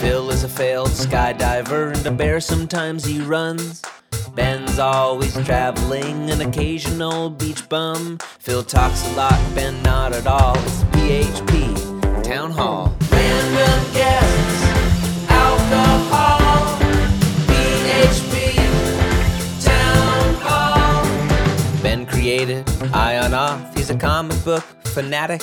Phil is a failed skydiver and a bear sometimes he runs. Ben's always traveling, an occasional beach bum. Phil talks a lot, Ben not at all. It's PHP Town Hall. Random guests, alcohol. PHP Town Hall. Ben created Ion Auth, he's a comic book fanatic.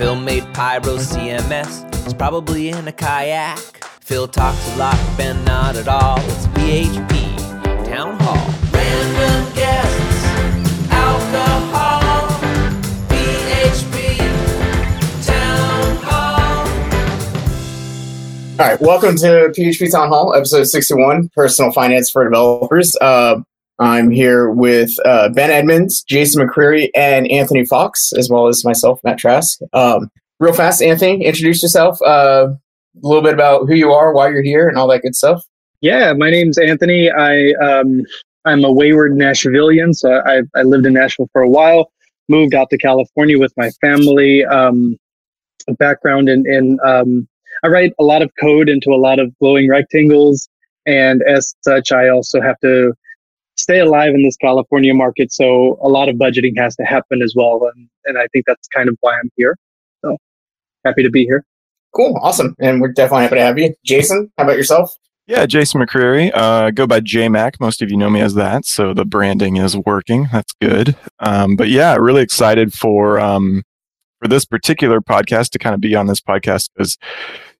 Phil made Pyro CMS, he's probably in a kayak. Phil talks a lot, Ben not at all. It's PHP Town Hall. Random guests, alcohol, PHP Town Hall. All right, welcome to PHP Town Hall, episode 61, Personal Finance for Developers. Uh, I'm here with uh, Ben Edmunds, Jason McCreary, and Anthony Fox, as well as myself, Matt Trask. Um, real fast, Anthony, introduce yourself, uh, a little bit about who you are, why you're here, and all that good stuff. Yeah, my name's Anthony. I um, I'm a wayward Nashvilleian, so I, I lived in Nashville for a while. Moved out to California with my family. Um, background in, in um, I write a lot of code into a lot of glowing rectangles, and as such, I also have to stay alive in this California market. So a lot of budgeting has to happen as well, and and I think that's kind of why I'm here. So happy to be here. Cool, awesome, and we're definitely happy to have you. Jason, how about yourself? Yeah, Jason McCreary. Uh, go by JMac. Most of you know me as that, so the branding is working. That's good. Um, but yeah, really excited for um, for this particular podcast to kind of be on this podcast because,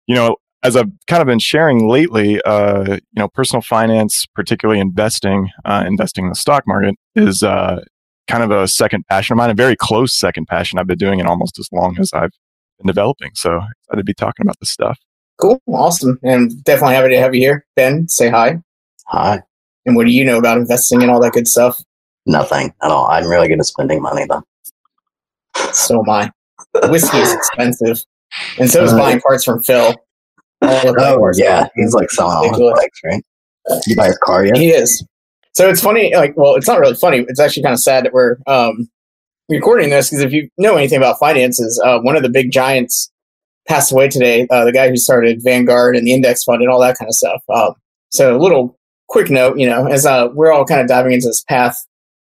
you know, as I've kind of been sharing lately, uh, you know, personal finance, particularly investing, uh, investing in the stock market, is uh, kind of a second passion of mine, a very close second passion. I've been doing it almost as long as I've been developing. So excited to be talking about this stuff. Cool, awesome, and definitely happy to have you here. Ben, say hi. Hi. And what do you know about investing and all that good stuff? Nothing at all. I'm really good at spending money though. So am I. Whiskey is expensive, and so is Uh, buying parts from Phil. Oh yeah, he's like selling all his Ridiculous. bikes, right? You buy his car yet? He is. So it's funny, like, well, it's not really funny. It's actually kind of sad that we're um, recording this because if you know anything about finances, uh, one of the big giants passed away today. Uh, the guy who started Vanguard and the index fund and all that kind of stuff. Um, so a little quick note, you know, as uh, we're all kind of diving into this path,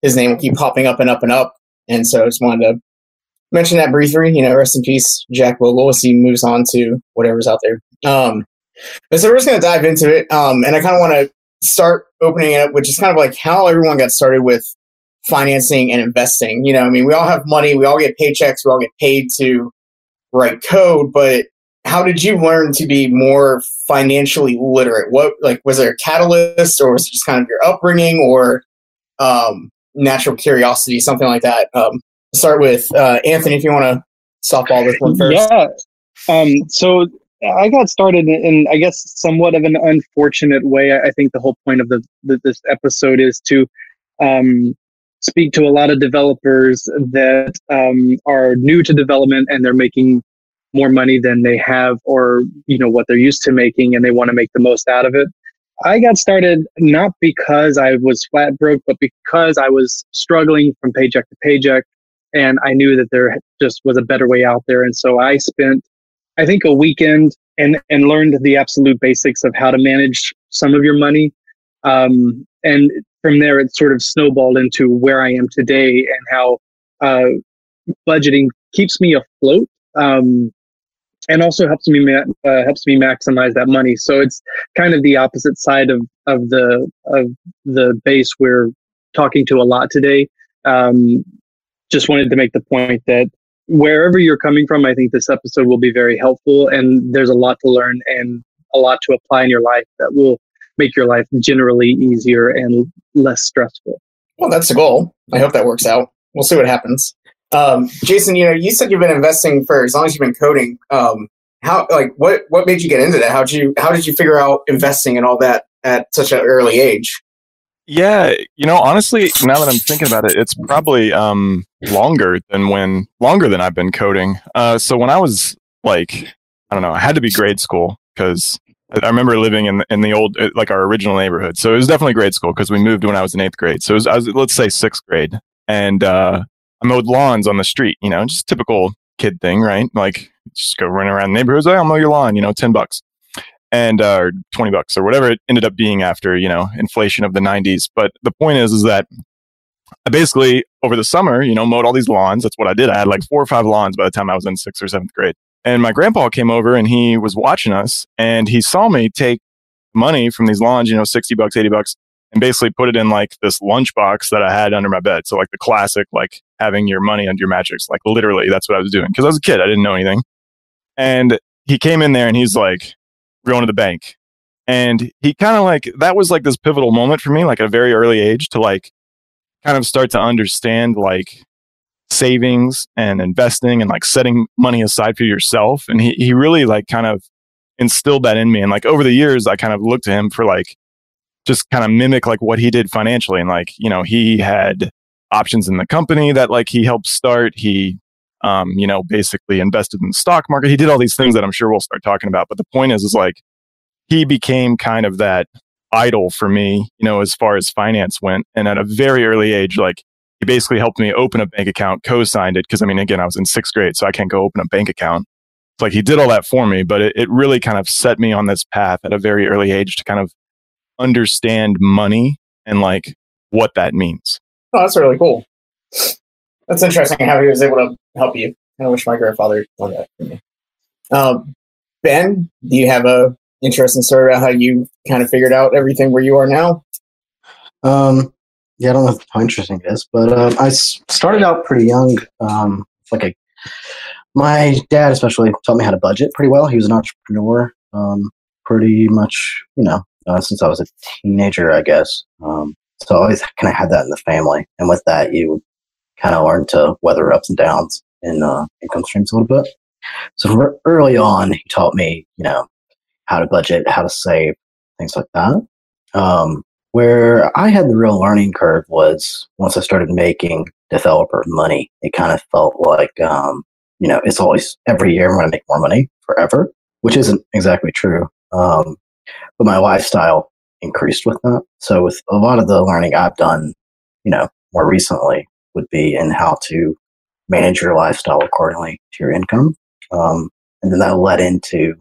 his name will keep popping up and up and up. And so I just wanted to mention that briefly. You know, rest in peace, Jack Bogle, as he moves on to whatever's out there. Um, and so we're just going to dive into it. Um, and I kind of want to start opening it up, which is kind of like how everyone got started with financing and investing. You know, I mean, we all have money, we all get paychecks, we all get paid to write code, but how did you learn to be more financially literate? What like was there a catalyst, or was it just kind of your upbringing, or um, natural curiosity, something like that? Um, start with uh, Anthony, if you want to softball this one first. Yeah. Um, so I got started in, I guess, somewhat of an unfortunate way. I I think the whole point of the, the this episode is to um, speak to a lot of developers that um, are new to development and they're making more money than they have or you know what they're used to making and they want to make the most out of it i got started not because i was flat broke but because i was struggling from paycheck to paycheck and i knew that there just was a better way out there and so i spent i think a weekend and and learned the absolute basics of how to manage some of your money um, and from there it sort of snowballed into where i am today and how uh, budgeting keeps me afloat um, and also helps me ma- uh, helps me maximize that money. So it's kind of the opposite side of of the of the base we're talking to a lot today. Um, just wanted to make the point that wherever you're coming from, I think this episode will be very helpful, and there's a lot to learn and a lot to apply in your life that will make your life generally easier and less stressful. Well, that's the goal. I hope that works out. We'll see what happens. Um, Jason, you know, you said you've been investing for as long as you've been coding. Um, how, like, what, what made you get into that? How did you, how did you figure out investing and all that at such an early age? Yeah, you know, honestly, now that I'm thinking about it, it's probably um, longer than when longer than I've been coding. Uh, so when I was like, I don't know, I had to be grade school because I remember living in in the old uh, like our original neighborhood. So it was definitely grade school because we moved when I was in eighth grade. So it was, I was let's say sixth grade, and uh, I mowed lawns on the street. You know, just typical kid thing, right? Like just go run around the neighborhoods. I'll mow your lawn. You know, ten bucks. And uh, or 20 bucks or whatever it ended up being after you know inflation of the 90s but the point is is that i basically over the summer you know mowed all these lawns. That's what i did. I had like four or five lawns by the time i was in sixth or seventh grade. And my grandpa came over and he was watching us and he saw me take money from these lawns you know 60 bucks 80 bucks and basically put it in like this lunchbox that i had under my bed. So like the classic like having your money under your mattress like literally that's what i was doing. Because i was a kid. I didn't know anything. And he came in there and he's like going to the bank. And he kind of like, that was like this pivotal moment for me, like at a very early age to like kind of start to understand like savings and investing and like setting money aside for yourself. And he, he really like kind of instilled that in me. And like over the years, I kind of looked to him for like, just kind of mimic like what he did financially. And like, you know, he had options in the company that like he helped start. He um, you know, basically invested in the stock market. He did all these things that I'm sure we'll start talking about. But the point is, is like he became kind of that idol for me, you know, as far as finance went. And at a very early age, like he basically helped me open a bank account, co-signed it. Cause I mean, again, I was in sixth grade, so I can't go open a bank account. It's like he did all that for me, but it, it really kind of set me on this path at a very early age to kind of understand money and like what that means. Oh, that's really cool. That's interesting how he was able to help you. I wish my grandfather done that for me. Um, ben, do you have a interesting story about how you kind of figured out everything where you are now? Um, yeah, I don't know how interesting it is, but um, I started out pretty young. Um, like a, my dad especially taught me how to budget pretty well. He was an entrepreneur, um, pretty much, you know, uh, since I was a teenager, I guess. Um, so I always kind of had that in the family, and with that, you kind of learned to weather ups and downs in uh, income streams a little bit. So from early on, he taught me, you know, how to budget, how to save, things like that. Um, where I had the real learning curve was once I started making developer money. It kind of felt like, um, you know, it's always every year I'm going to make more money forever, which isn't exactly true. Um, but my lifestyle increased with that. So with a lot of the learning I've done, you know, more recently, would be and how to manage your lifestyle accordingly to your income. Um, and then that led into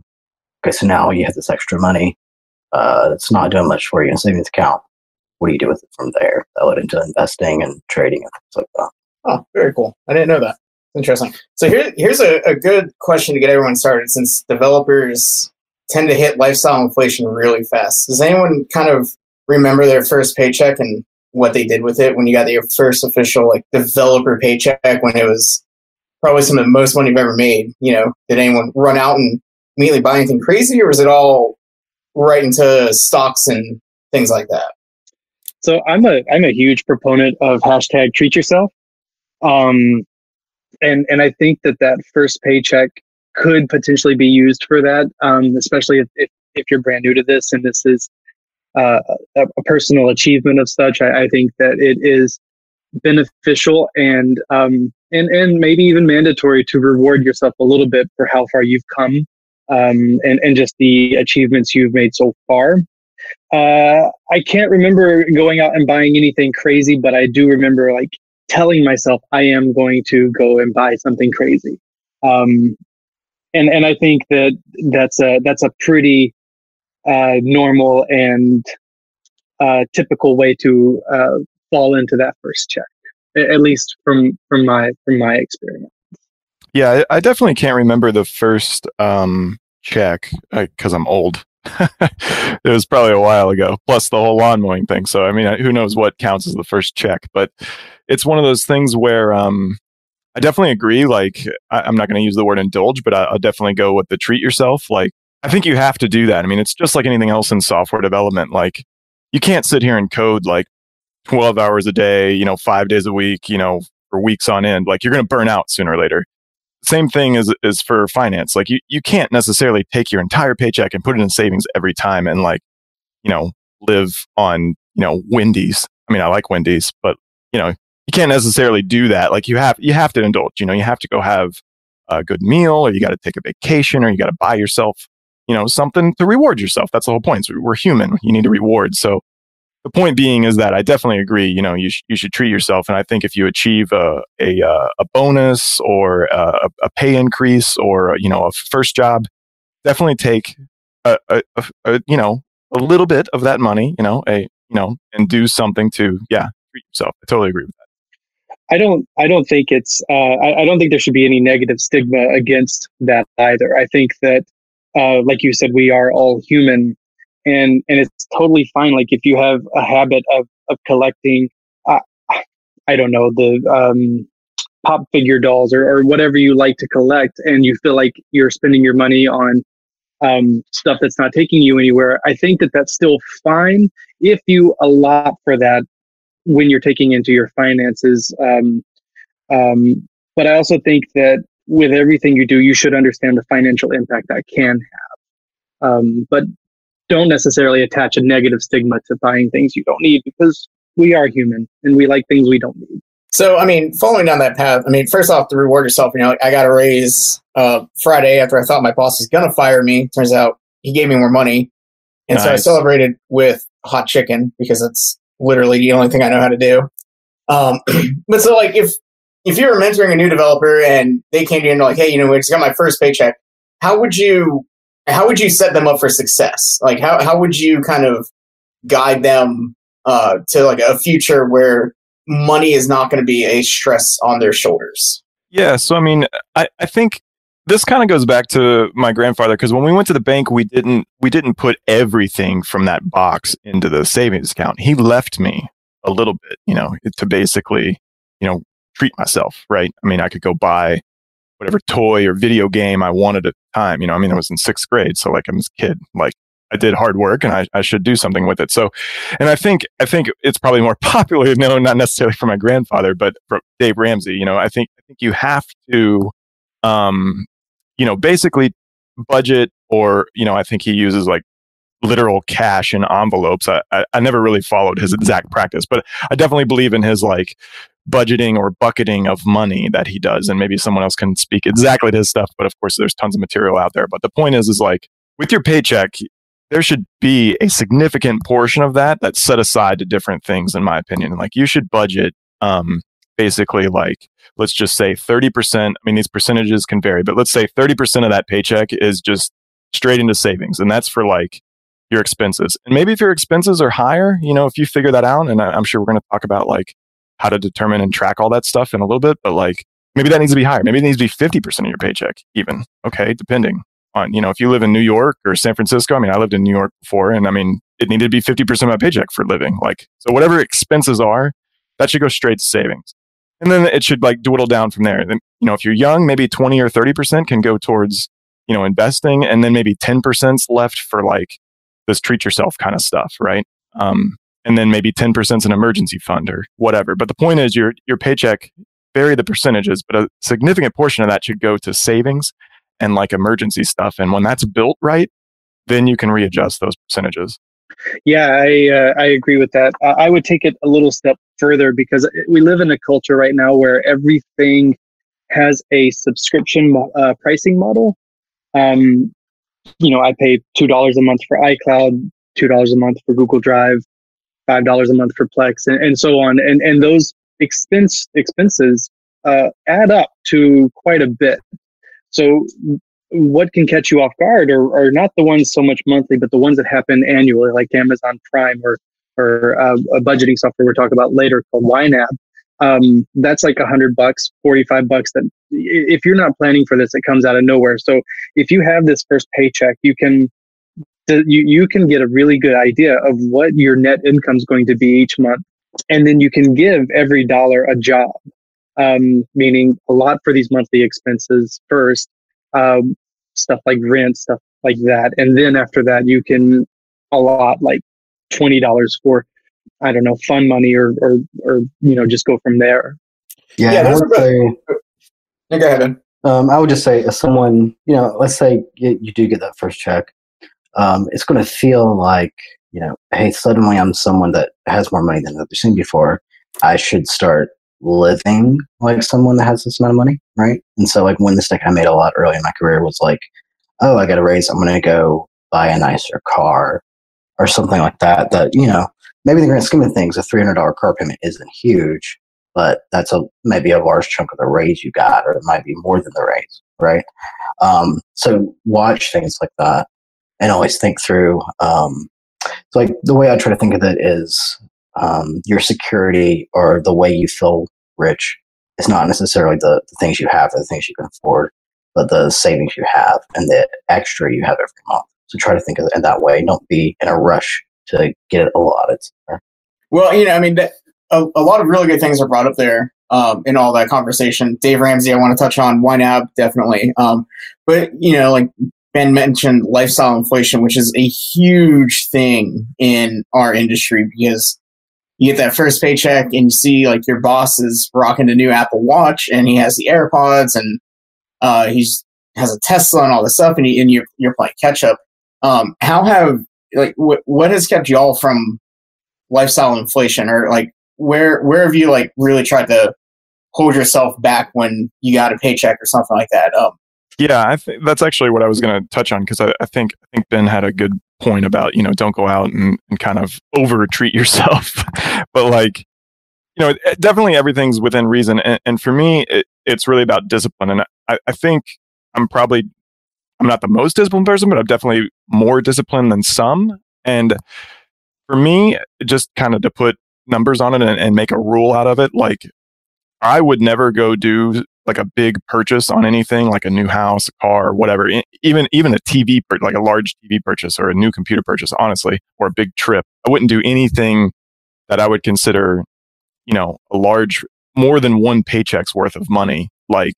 okay, so now you have this extra money. Uh, not doing much for you in savings account. What do you do with it from there? That led into investing and trading and things like that. Oh, very cool. I didn't know that. Interesting. So here, here's a, a good question to get everyone started since developers tend to hit lifestyle inflation really fast. Does anyone kind of remember their first paycheck and what they did with it when you got your first official like developer paycheck when it was probably some of the most money you've ever made. You know, did anyone run out and immediately buy anything crazy, or was it all right into stocks and things like that? So I'm a I'm a huge proponent of hashtag treat yourself, um, and and I think that that first paycheck could potentially be used for that, um, especially if, if if you're brand new to this and this is uh, a, a, personal achievement of such. I, I, think that it is beneficial and um, and and maybe even mandatory to reward yourself a little bit for how far you've come um, and and just the achievements you've made so far. Uh, I can't remember going out and buying anything crazy, but I do remember like telling myself I am going to go and buy something crazy. Um, and and I think that that's a that's a pretty uh, normal and uh, typical way to uh, fall into that first check, at least from from my from my experience. Yeah, I definitely can't remember the first um, check because I'm old. it was probably a while ago. Plus the whole lawn mowing thing. So I mean, who knows what counts as the first check? But it's one of those things where um, I definitely agree. Like I, am not going to use the word indulge, but I, will definitely go with the treat yourself. Like I think you have to do that. I mean, it's just like anything else in software development. Like you can't sit here and code like 12 hours a day, you know, five days a week, you know, for weeks on end. Like you're going to burn out sooner or later. Same thing is, is for finance. Like you, you can't necessarily take your entire paycheck and put it in savings every time and like, you know, live on, you know, Wendy's. I mean, I like Wendy's, but you know, you can't necessarily do that. Like you have, you have to indulge, you know, you have to go have a good meal or you got to take a vacation or you got to buy yourself you know, something to reward yourself. That's the whole point. So we're human. You need a reward. So the point being is that I definitely agree. You know, you, sh- you should treat yourself. And I think if you achieve a, a, uh, a bonus or a, a pay increase or, you know, a first job, definitely take a, a, a, you know a little bit of that money, you know, a you know, and do something to yeah treat yourself. I totally agree with that. I don't. I don't think it's. Uh, I, I, don't think there should be any negative stigma against that either. I think that, uh, like you said, we are all human, and and it's totally fine. Like if you have a habit of of collecting, uh, I don't know the um, pop figure dolls or, or whatever you like to collect, and you feel like you're spending your money on um, stuff that's not taking you anywhere. I think that that's still fine if you allot for that when you're taking into your finances. Um, um, but I also think that with everything you do, you should understand the financial impact that can have. Um, but don't necessarily attach a negative stigma to buying things you don't need because we are human and we like things we don't need. So, I mean, following down that path, I mean, first off, to reward yourself, you know, I got a raise uh, Friday after I thought my boss was going to fire me. Turns out he gave me more money. And nice. so I celebrated with hot chicken because it's literally the only thing I know how to do. Um, but so, like, if if you were mentoring a new developer and they came to you and like, hey, you know, I just got my first paycheck, how would you how would you set them up for success? Like, how how would you kind of guide them uh, to like a future where money is not going to be a stress on their shoulders. Yeah. So, I mean, I, I think this kind of goes back to my grandfather because when we went to the bank, we didn't we didn't put everything from that box into the savings account. He left me a little bit, you know, to basically, you know, treat myself. Right. I mean, I could go buy whatever toy or video game I wanted at the time. You know, I mean, I was in sixth grade, so like I'm a kid. Like I did hard work and I, I should do something with it. So, and I think, I think it's probably more popular known, not necessarily from my grandfather, but from Dave Ramsey, you know, I think, I think you have to, um, you know, basically budget or, you know, I think he uses like literal cash in envelopes. I, I, I never really followed his exact practice, but I definitely believe in his like budgeting or bucketing of money that he does. And maybe someone else can speak exactly to his stuff. But of course, there's tons of material out there. But the point is, is like with your paycheck, there should be a significant portion of that that's set aside to different things, in my opinion. Like you should budget, um, basically like, let's just say 30%. I mean, these percentages can vary, but let's say 30% of that paycheck is just straight into savings. And that's for like your expenses. And maybe if your expenses are higher, you know, if you figure that out, and I'm sure we're going to talk about like how to determine and track all that stuff in a little bit, but like maybe that needs to be higher. Maybe it needs to be 50% of your paycheck, even. Okay. Depending on, you know, if you live in New York or San Francisco, I mean, I lived in New York before and I mean, it needed to be 50% of my paycheck for living. Like, so whatever expenses are, that should go straight to savings. And then it should like dwindle down from there. Then, you know, if you're young, maybe 20 or 30% can go towards, you know, investing. And then maybe 10% left for like this treat yourself kind of stuff. Right. Um, and then maybe 10% is an emergency fund or whatever. But the point is your, your paycheck, vary the percentages, but a significant portion of that should go to savings and like emergency stuff. And when that's built right, then you can readjust those percentages. Yeah, I uh, I agree with that. I would take it a little step further because we live in a culture right now where everything has a subscription uh, pricing model. Um, you know, I pay two dollars a month for iCloud, two dollars a month for Google Drive, five dollars a month for Plex, and, and so on. And and those expense expenses uh, add up to quite a bit. So what can catch you off guard are, are not the ones so much monthly, but the ones that happen annually, like Amazon Prime or or uh, a budgeting software we're talking about later called YNAB. Um, that's like a hundred bucks, forty five bucks. That if you're not planning for this, it comes out of nowhere. So if you have this first paycheck, you can you you can get a really good idea of what your net income is going to be each month, and then you can give every dollar a job um, meaning a lot for these monthly expenses first, um, stuff like rent, stuff like that. And then after that, you can a lot like $20 for, I don't know, fun money or, or, or, you know, just go from there. Yeah. yeah I would say, go ahead. Um, I would just say, as someone, you know, let's say you, you do get that first check, um, it's going to feel like, you know, hey, suddenly I'm someone that has more money than I've ever seen before. I should start living like someone that has this amount of money, right? And so, like, when one mistake I made a lot early in my career was like, oh, I got a raise, I'm going to go buy a nicer car or something like that. That, you know, maybe the grand scheme of things, a $300 car payment isn't huge, but that's a maybe a large chunk of the raise you got, or it might be more than the raise, right? Um, so, watch things like that. and always think through. Um, so like the way I try to think of it is um, your security or the way you feel rich is not necessarily the, the things you have or the things you can afford, but the savings you have and the extra you have every month. So try to think of it in that way. Don't be in a rush to get it allotted. Well, you know, I mean, a, a lot of really good things are brought up there um, in all that conversation. Dave Ramsey, I want to touch on YNAB definitely, um, but you know, like Ben mentioned, lifestyle inflation, which is a huge thing in our industry because you get that first paycheck and you see like your boss is rocking a new Apple Watch and he has the AirPods and uh, he's has a Tesla and all this stuff and, he, and you're you're playing catch up. Um, how have like what what has kept y'all from lifestyle inflation or like where where have you like really tried to hold yourself back when you got a paycheck or something like that? Um, yeah, I that's actually what I was going to touch on because I, I, think I think Ben had a good point about you know don't go out and, and kind of over treat yourself, but like you know definitely everything's within reason, and, and for me it, it's really about discipline, and I, I think I'm probably I'm not the most disciplined person, but I'm definitely more disciplined than some, and for me just kind of to put numbers on it and, and make a rule out of it like I would never go do like a big purchase on anything like a new house, a car, whatever, even even a TV, like a large TV purchase or a new computer purchase, honestly, or a big trip. I wouldn't do anything that I would consider, you know, a large, more than one paycheck's worth of money, like,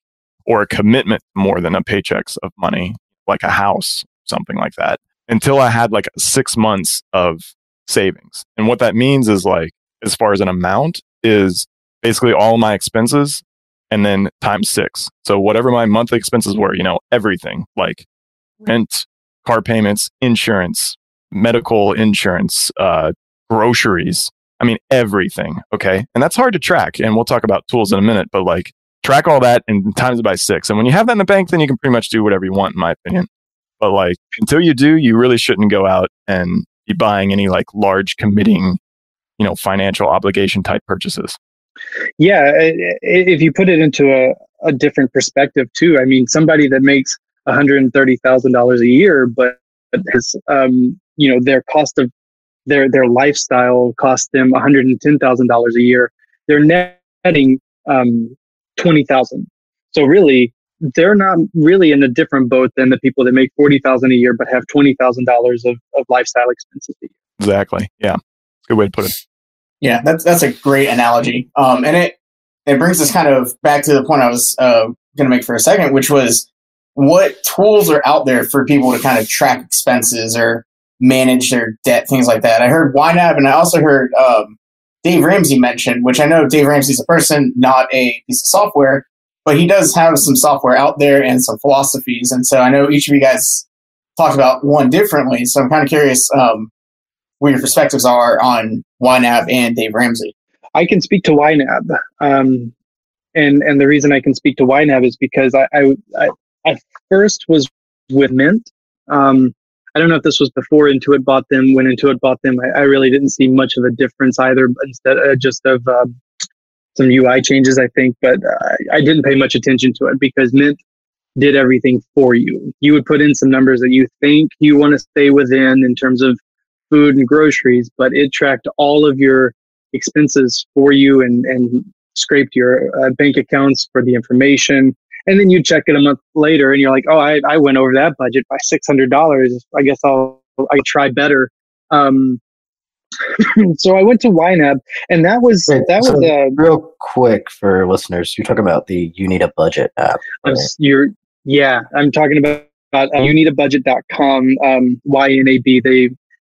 or a commitment more than a paycheck's of money, like a house, something like that, until I had like six months of savings. And what that means is like, as far as an amount, is basically all my expenses and then times six. So whatever my monthly expenses were, you know, everything like rent, car payments, insurance, medical insurance, uh, groceries. I mean, everything. Okay. And that's hard to track. And we'll talk about tools in a minute, but like track all that and times it by six. And when you have that in the bank, then you can pretty much do whatever you want, in my opinion. But like until you do, you really shouldn't go out and be buying any like large committing, you know, financial obligation type purchases. Yeah, if you put it into a, a different perspective too, I mean, somebody that makes one hundred and thirty thousand dollars a year, but has um, you know their cost of their their lifestyle cost them one hundred and ten thousand dollars a year. They're netting um, twenty thousand. So really, they're not really in a different boat than the people that make forty thousand a year but have twenty thousand dollars of of lifestyle expenses. Exactly. Yeah, good way to put it. Yeah, that's that's a great analogy. Um, and it it brings us kind of back to the point I was uh, going to make for a second, which was what tools are out there for people to kind of track expenses or manage their debt, things like that. I heard YNAB, and I also heard um, Dave Ramsey mentioned, which I know Dave Ramsey's a person, not a piece of software, but he does have some software out there and some philosophies. And so I know each of you guys talked about one differently. So I'm kind of curious um, what your perspectives are on YNAB and Dave Ramsey. I can speak to YNAB. Um, and, and the reason I can speak to YNAB is because I, I, I first was with Mint. Um, I don't know if this was before Intuit bought them. When Intuit bought them, I, I really didn't see much of a difference either, but instead uh, just of uh, some UI changes, I think. But uh, I didn't pay much attention to it because Mint did everything for you. You would put in some numbers that you think you want to stay within in terms of food and groceries, but it tracked all of your expenses for you and, and scraped your uh, bank accounts for the information. And then you check it a month later and you're like, oh, I, I went over that budget by $600. I guess I'll, I try better. Um, so I went to YNAB and that was, Wait, that so was a real quick for listeners. You're talking about the You Need a Budget app. Right? You're, yeah, I'm talking about uh, youneedabudget.com, um, YNAB. They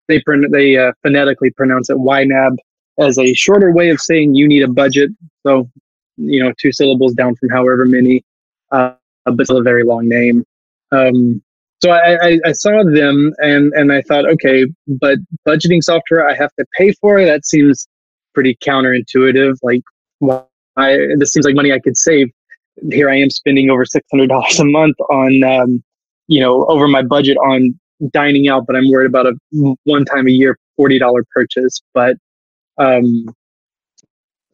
they they uh, phonetically pronounce it YNAB as a shorter way of saying you need a budget. So, you know, two syllables down from however many, uh, but still a very long name. Um, so I, I, I, saw them and, and I thought, okay, but budgeting software, I have to pay for it. That seems pretty counterintuitive. Like, why? This seems like money I could save. Here I am spending over six hundred dollars a month on, um, you know, over my budget on dining out, but I'm worried about a one time a year forty dollar purchase. But um,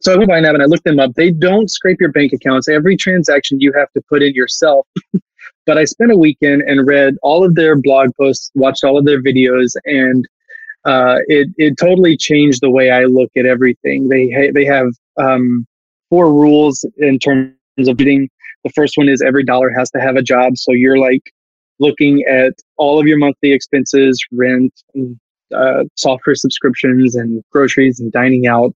so I went by and I looked them up. They don't scrape your bank accounts. Every transaction you have to put in yourself. but I spent a weekend and read all of their blog posts, watched all of their videos, and uh, it it totally changed the way I look at everything. They ha- they have um, four rules in terms of bidding. The first one is every dollar has to have a job. So you're like looking at all of your monthly expenses, rent, and, uh, software subscriptions, and groceries and dining out.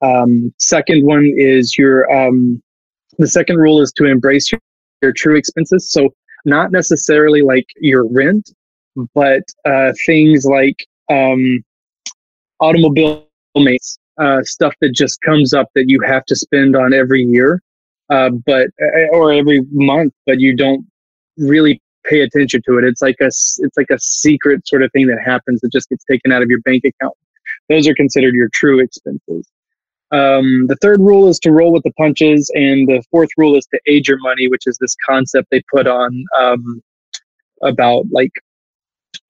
Um, second one is your um, the second rule is to embrace your, your true expenses. So not necessarily like your rent, but uh, things like um, automobile mates, uh, stuff that just comes up that you have to spend on every year, uh, but uh, or every month, but you don't really pay attention to it. It's like a it's like a secret sort of thing that happens that just gets taken out of your bank account. Those are considered your true expenses. Um, the third rule is to roll with the punches, and the fourth rule is to age your money, which is this concept they put on um, about like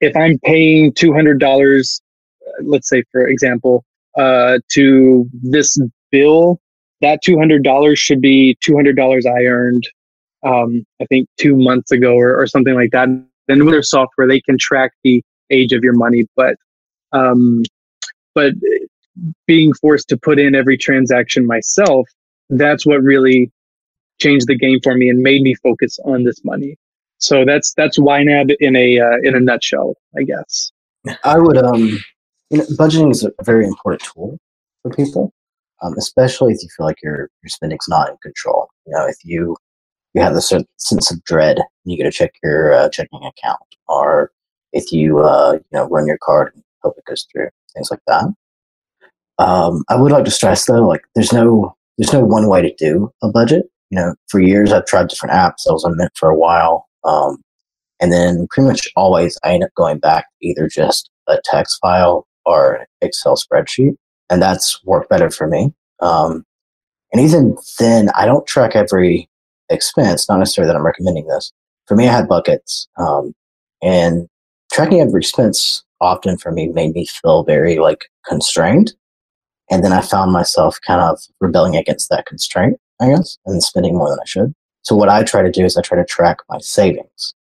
if I'm paying two hundred dollars, uh, let's say for example, uh, to this bill, that two hundred dollars should be two hundred dollars I earned, um, I think two months ago or, or something like that. Then with their software, they can track the age of your money, but um, but being forced to put in every transaction myself, that's what really changed the game for me and made me focus on this money. So that's that's YNAB in a uh, in a nutshell, I guess. I would um, you know, budgeting is a very important tool for people, um, especially if you feel like your your spending's not in control. You know, if you you have this sense of dread, you got to check your uh, checking account, or if you uh, you know run your card and hope it goes through, things like that. Um, I would like to stress though, like there's no there's no one way to do a budget. You know, for years I've tried different apps. I was on Mint for a while, um, and then pretty much always I end up going back either just a text file or an Excel spreadsheet, and that's worked better for me. Um, and even then, I don't track every expense. Not necessarily that I'm recommending this. For me, I had buckets, um, and tracking every expense often for me made me feel very like constrained and then I found myself kind of rebelling against that constraint, I guess, and spending more than I should. So what I try to do is I try to track my savings.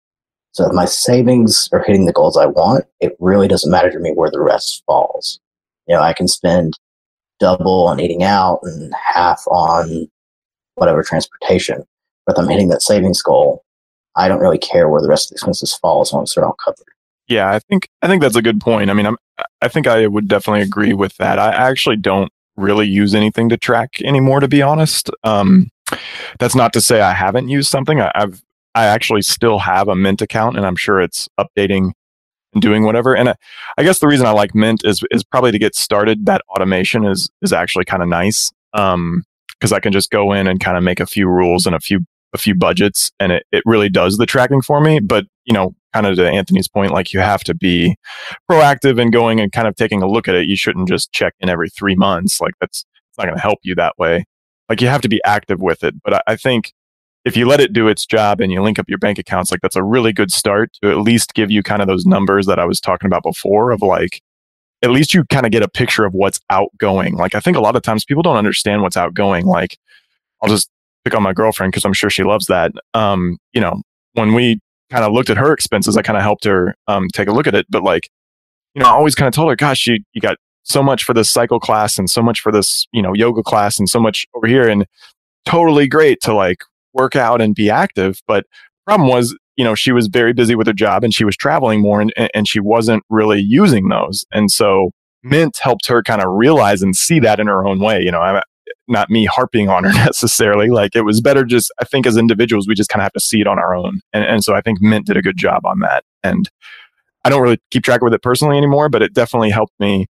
So if my savings are hitting the goals I want, it really doesn't matter to me where the rest falls. You know, I can spend double on eating out and half on whatever transportation. But I'm hitting that savings goal, I don't really care where the rest of the expenses fall as long as they're all covered. Yeah, I think I think that's a good point. I mean, I'm I think I would definitely agree with that. I actually don't really use anything to track anymore, to be honest. Um, that's not to say I haven't used something. I, I've I actually still have a Mint account, and I'm sure it's updating and doing whatever. And I, I guess the reason I like Mint is is probably to get started. That automation is is actually kind of nice because um, I can just go in and kind of make a few rules and a few a few budgets, and it it really does the tracking for me. But you know, kind of to Anthony's point, like you have to be proactive in going and kind of taking a look at it. You shouldn't just check in every three months. Like that's it's not going to help you that way. Like you have to be active with it. But I, I think if you let it do its job and you link up your bank accounts, like that's a really good start to at least give you kind of those numbers that I was talking about before of like, at least you kind of get a picture of what's outgoing. Like I think a lot of times people don't understand what's outgoing. Like I'll just pick on my girlfriend because I'm sure she loves that. Um, you know, when we kind of looked at her expenses. I kind of helped her um, take a look at it. But like, you know, I always kind of told her, gosh, you, you got so much for this cycle class and so much for this, you know, yoga class and so much over here and totally great to like work out and be active. But problem was, you know, she was very busy with her job and she was traveling more and, and she wasn't really using those. And so Mint helped her kind of realize and see that in her own way. You know, I, not me harping on her necessarily. Like it was better just, I think as individuals, we just kind of have to see it on our own. And, and so I think Mint did a good job on that. And I don't really keep track with it personally anymore, but it definitely helped me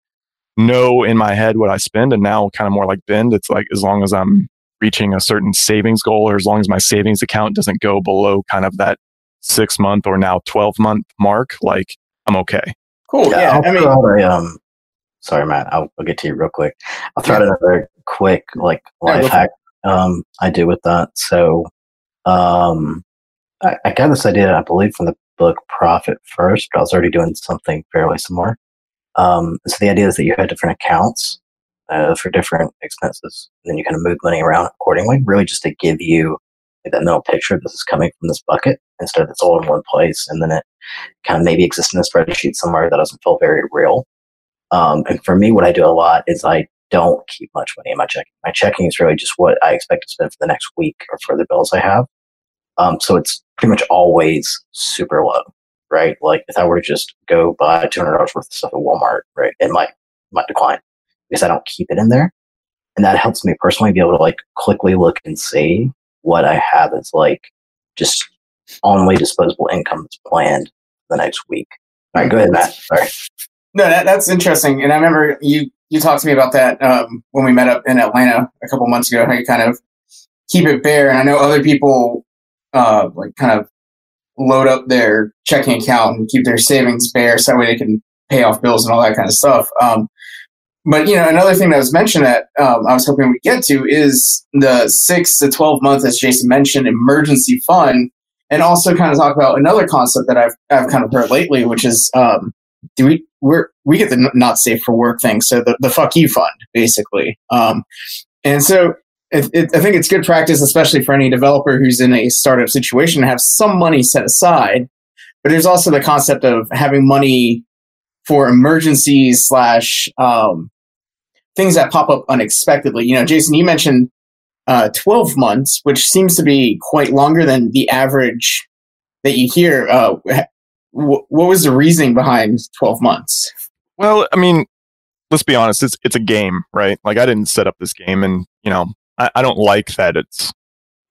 know in my head what I spend. And now kind of more like Ben, it's like as long as I'm reaching a certain savings goal or as long as my savings account doesn't go below kind of that six month or now 12 month mark, like I'm okay. Cool. Yeah. yeah I mean, a, um, sorry, Matt, I'll, I'll, get to you real quick. I'll throw yeah. out another quick like life hack um, I do with that. So um, I, I, got this idea, I believe, from the book Profit First, but I was already doing something fairly similar. Um, so the idea is that you have different accounts uh, for different expenses, and then you kind of move money around accordingly, really just to give you like, that mental picture. This is coming from this bucket. instead of it's all in one place, and then it kind of maybe exists in a spreadsheet somewhere that doesn't feel very real. Um, and for me, what I do a lot is I don't keep much money in my checking. My checking is really just what I expect to spend for the next week or for the bills I have. Um, so it's pretty much always super low, right? Like if I were to just go buy two hundred dollars worth of stuff at Walmart, right, it might might decline because I don't keep it in there, and that helps me personally be able to like quickly look and see what I have as like just only disposable income that's planned the next week. All right, go ahead, Matt. Sorry. No, that, that's interesting. And I remember you you talked to me about that um, when we met up in Atlanta a couple months ago. How you kind of keep it bare, and I know other people uh, like kind of load up their checking account and keep their savings bare, so that way they can pay off bills and all that kind of stuff. Um, but you know, another thing that was mentioned that um, I was hoping we get to is the six to twelve month, as Jason mentioned, emergency fund, and also kind of talk about another concept that I've I've kind of heard lately, which is um, do we we're we get the not safe for work thing, so the the fuck you fund basically, um, and so. It, it, I think it's good practice, especially for any developer who's in a startup situation, to have some money set aside. But there's also the concept of having money for emergencies slash um, things that pop up unexpectedly. You know, Jason, you mentioned uh, 12 months, which seems to be quite longer than the average that you hear. Uh, what was the reasoning behind 12 months? Well, I mean, let's be honest. It's it's a game, right? Like I didn't set up this game, and you know, I, I don't like that it's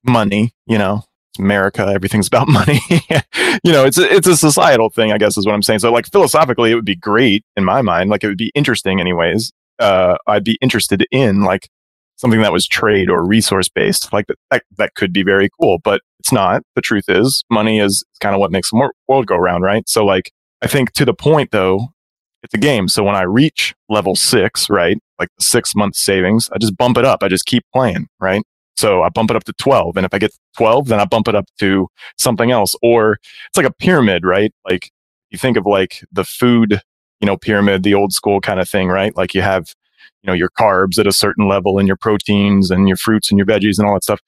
money. You know, it's America. Everything's about money. you know, it's a, it's a societal thing, I guess, is what I'm saying. So, like philosophically, it would be great in my mind. Like it would be interesting, anyways. Uh, I'd be interested in like something that was trade or resource based. Like that, that could be very cool, but it's not. The truth is, money is kind of what makes the world go round, right? So, like, I think to the point though, it's a game. So when I reach level six, right, like the six month savings, I just bump it up. I just keep playing, right? So I bump it up to 12. And if I get 12, then I bump it up to something else. Or it's like a pyramid, right? Like you think of like the food, you know, pyramid, the old school kind of thing, right? Like you have, you know, your carbs at a certain level and your proteins and your fruits and your veggies and all that stuff.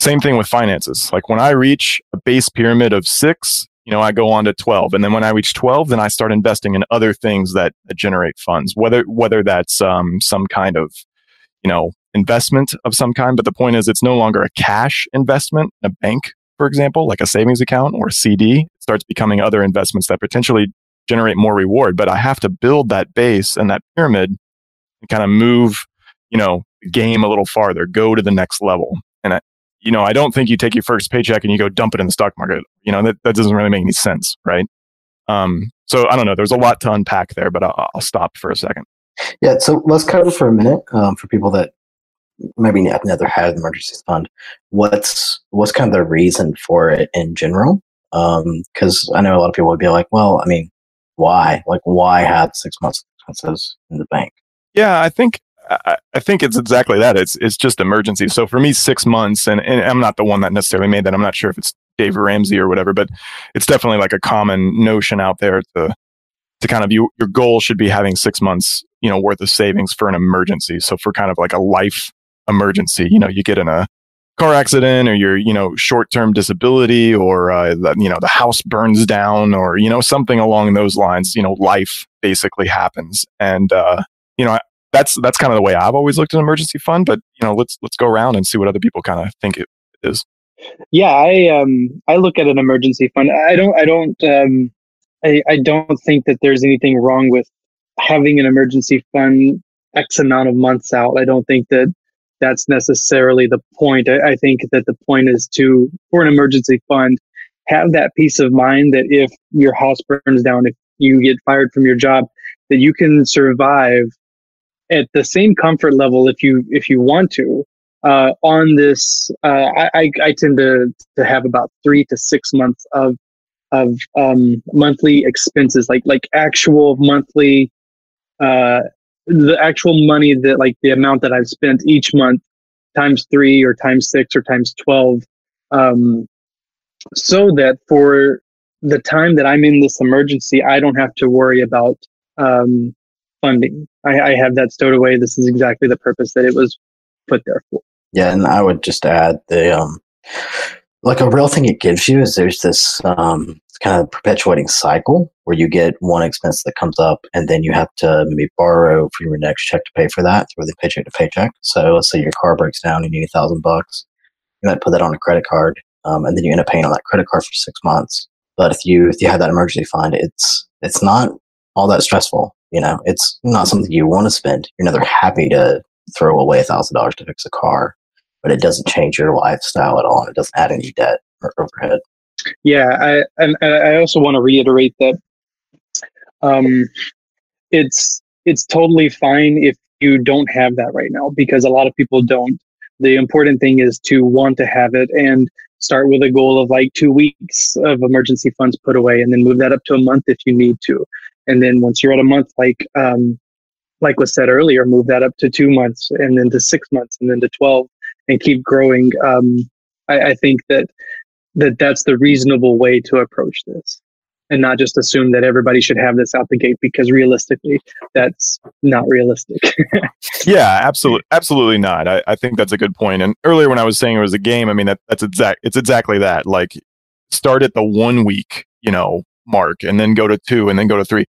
Same thing with finances. Like when I reach a base pyramid of six, you know, I go on to 12. And then when I reach 12, then I start investing in other things that, that generate funds, whether, whether that's, um, some kind of, you know, investment of some kind. But the point is, it's no longer a cash investment, a bank, for example, like a savings account or a CD. It starts becoming other investments that potentially generate more reward. But I have to build that base and that pyramid and kind of move, you know, game a little farther, go to the next level. And I, you know, I don't think you take your first paycheck and you go dump it in the stock market. You know, that, that doesn't really make any sense, right? Um, so I don't know. There's a lot to unpack there, but I'll, I'll stop for a second. Yeah, so let's cover for a minute um, for people that maybe I've never had an emergency fund. What's what's kind of the reason for it in general? Because um, I know a lot of people would be like, well, I mean, why? Like, why have six months expenses in the bank? Yeah, I think I, I think it's exactly that. It's it's just emergency. So for me, six months, and, and I'm not the one that necessarily made that. I'm not sure if it's Dave Ramsey or whatever, but it's definitely like a common notion out there to to kind of you your goal should be having six months you know worth of savings for an emergency. So for kind of like a life emergency, you know, you get in a car accident or you're you know short term disability or uh, the, you know the house burns down or you know something along those lines. You know, life basically happens, and uh, you know that's that's kind of the way I've always looked at an emergency fund. But you know, let's let's go around and see what other people kind of think it is. Yeah, I um I look at an emergency fund. I don't I don't um I, I don't think that there's anything wrong with having an emergency fund X amount of months out. I don't think that that's necessarily the point. I, I think that the point is to for an emergency fund have that peace of mind that if your house burns down, if you get fired from your job, that you can survive at the same comfort level if you if you want to. Uh, on this uh, I, I tend to to have about three to six months of of um, monthly expenses like like actual monthly uh, the actual money that like the amount that I've spent each month times three or times six or times 12 um, so that for the time that I'm in this emergency I don't have to worry about um, funding. I, I have that stowed away. This is exactly the purpose that it was put there for. Yeah, and I would just add the um, like a real thing it gives you is there's this um, kind of perpetuating cycle where you get one expense that comes up and then you have to maybe borrow for your next check to pay for that through the paycheck to paycheck. So let's say your car breaks down, and you need a thousand bucks. You might put that on a credit card, um, and then you end up paying on that credit card for six months. But if you if you have that emergency fund, it's it's not all that stressful. You know, it's not something you want to spend. You're never happy to throw away a thousand dollars to fix a car, but it doesn't change your lifestyle at all, and it doesn't add any debt or overhead. Yeah, I and I also want to reiterate that um, it's it's totally fine if you don't have that right now because a lot of people don't. The important thing is to want to have it and start with a goal of like two weeks of emergency funds put away, and then move that up to a month if you need to. And then once you're at a month, like um, like was said earlier, move that up to two months, and then to six months, and then to twelve, and keep growing. Um, I, I think that that that's the reasonable way to approach this and not just assume that everybody should have this out the gate because realistically that's not realistic yeah absolutely absolutely not I, I think that's a good point. point and earlier when i was saying it was a game i mean that, that's exact it's exactly that like start at the one week you know mark and then go to two and then go to three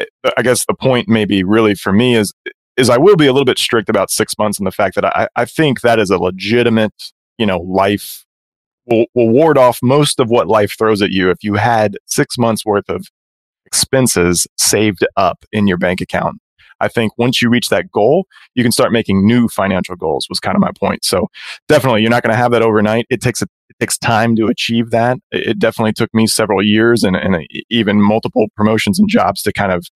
Uh, i guess the point maybe really for me is is i will be a little bit strict about six months and the fact that i, I think that is a legitimate you know life will, will ward off most of what life throws at you if you had six months worth of expenses saved up in your bank account. I think once you reach that goal, you can start making new financial goals was kind of my point. So definitely you're not going to have that overnight. It takes a, it takes time to achieve that. It definitely took me several years and, and even multiple promotions and jobs to kind of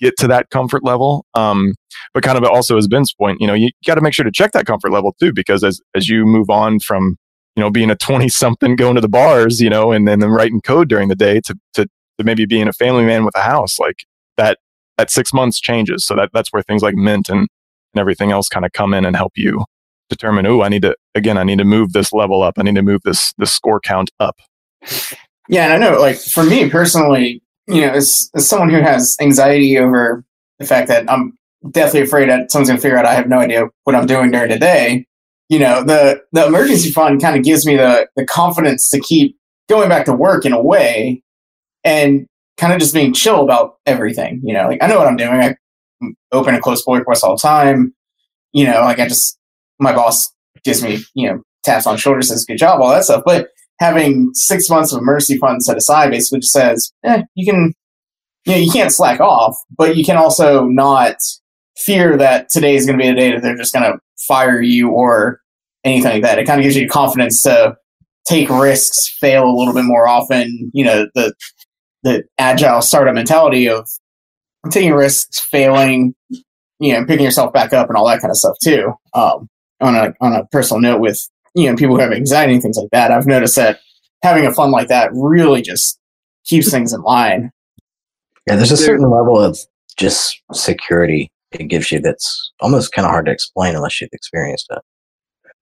get to that comfort level. Um, but kind of also as Ben's point, you know, you got to make sure to check that comfort level too, because as, as you move on from you know, being a 20 something going to the bars, you know, and then writing code during the day to, to, to maybe being a family man with a house like that, that six months changes. So that, that's where things like mint and, and everything else kind of come in and help you determine, oh, I need to, again, I need to move this level up. I need to move this, this score count up. Yeah. And I know like for me personally, you know, as, as someone who has anxiety over the fact that I'm deathly afraid that someone's going to figure out I have no idea what I'm doing during the day you know, the the emergency fund kind of gives me the the confidence to keep going back to work in a way and kind of just being chill about everything. You know, like I know what I'm doing. I open and close pull requests all the time. You know, like I just my boss gives me, you know, taps on the shoulder, says good job, all that stuff. But having six months of emergency fund set aside basically just says, eh, you can you know, you can't slack off, but you can also not fear that today is going to be a day that they're just going to fire you or anything like that. It kind of gives you confidence to take risks, fail a little bit more often. You know, the the agile startup mentality of taking risks, failing, you know, picking yourself back up and all that kind of stuff too. Um, on a on a personal note, with you know people who have anxiety and things like that, I've noticed that having a fun like that really just keeps things in line. Yeah, there's a certain level of just security it gives you that's almost kind of hard to explain unless you've experienced it.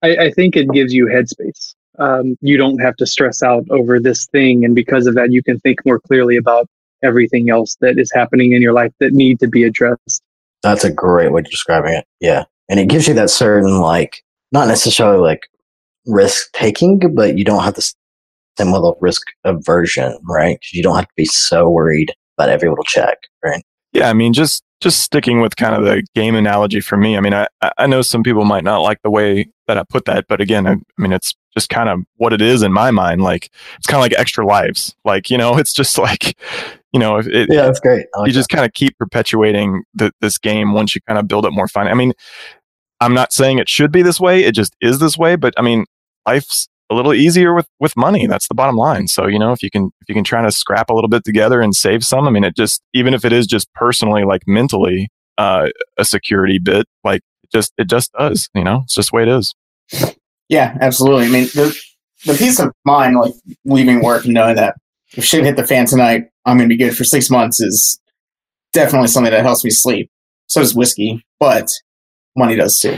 I, I think it gives you headspace. Um, you don't have to stress out over this thing, and because of that, you can think more clearly about everything else that is happening in your life that need to be addressed. That's a great way of describing it. Yeah, and it gives you that certain like not necessarily like risk taking, but you don't have the same level of risk aversion, right? Because you don't have to be so worried about every little check, right? Yeah, I mean, just just sticking with kind of the game analogy for me. I mean, I I know some people might not like the way that I put that, but again, I, I mean, it's just kind of what it is in my mind. Like it's kind of like extra lives. Like you know, it's just like you know, it, yeah, that's great. Like you just kind of keep perpetuating the, this game once you kind of build it more fun. I mean, I'm not saying it should be this way. It just is this way. But I mean, life's a little easier with with money. That's the bottom line. So you know, if you can if you can try to scrap a little bit together and save some, I mean, it just even if it is just personally, like mentally, uh, a security bit, like it just it just does. You know, it's just the way it is. Yeah, absolutely. I mean, the the peace of mind, like leaving work and knowing that if shit hit the fan tonight, I'm going to be good for six months is definitely something that helps me sleep. So does whiskey, but money does too.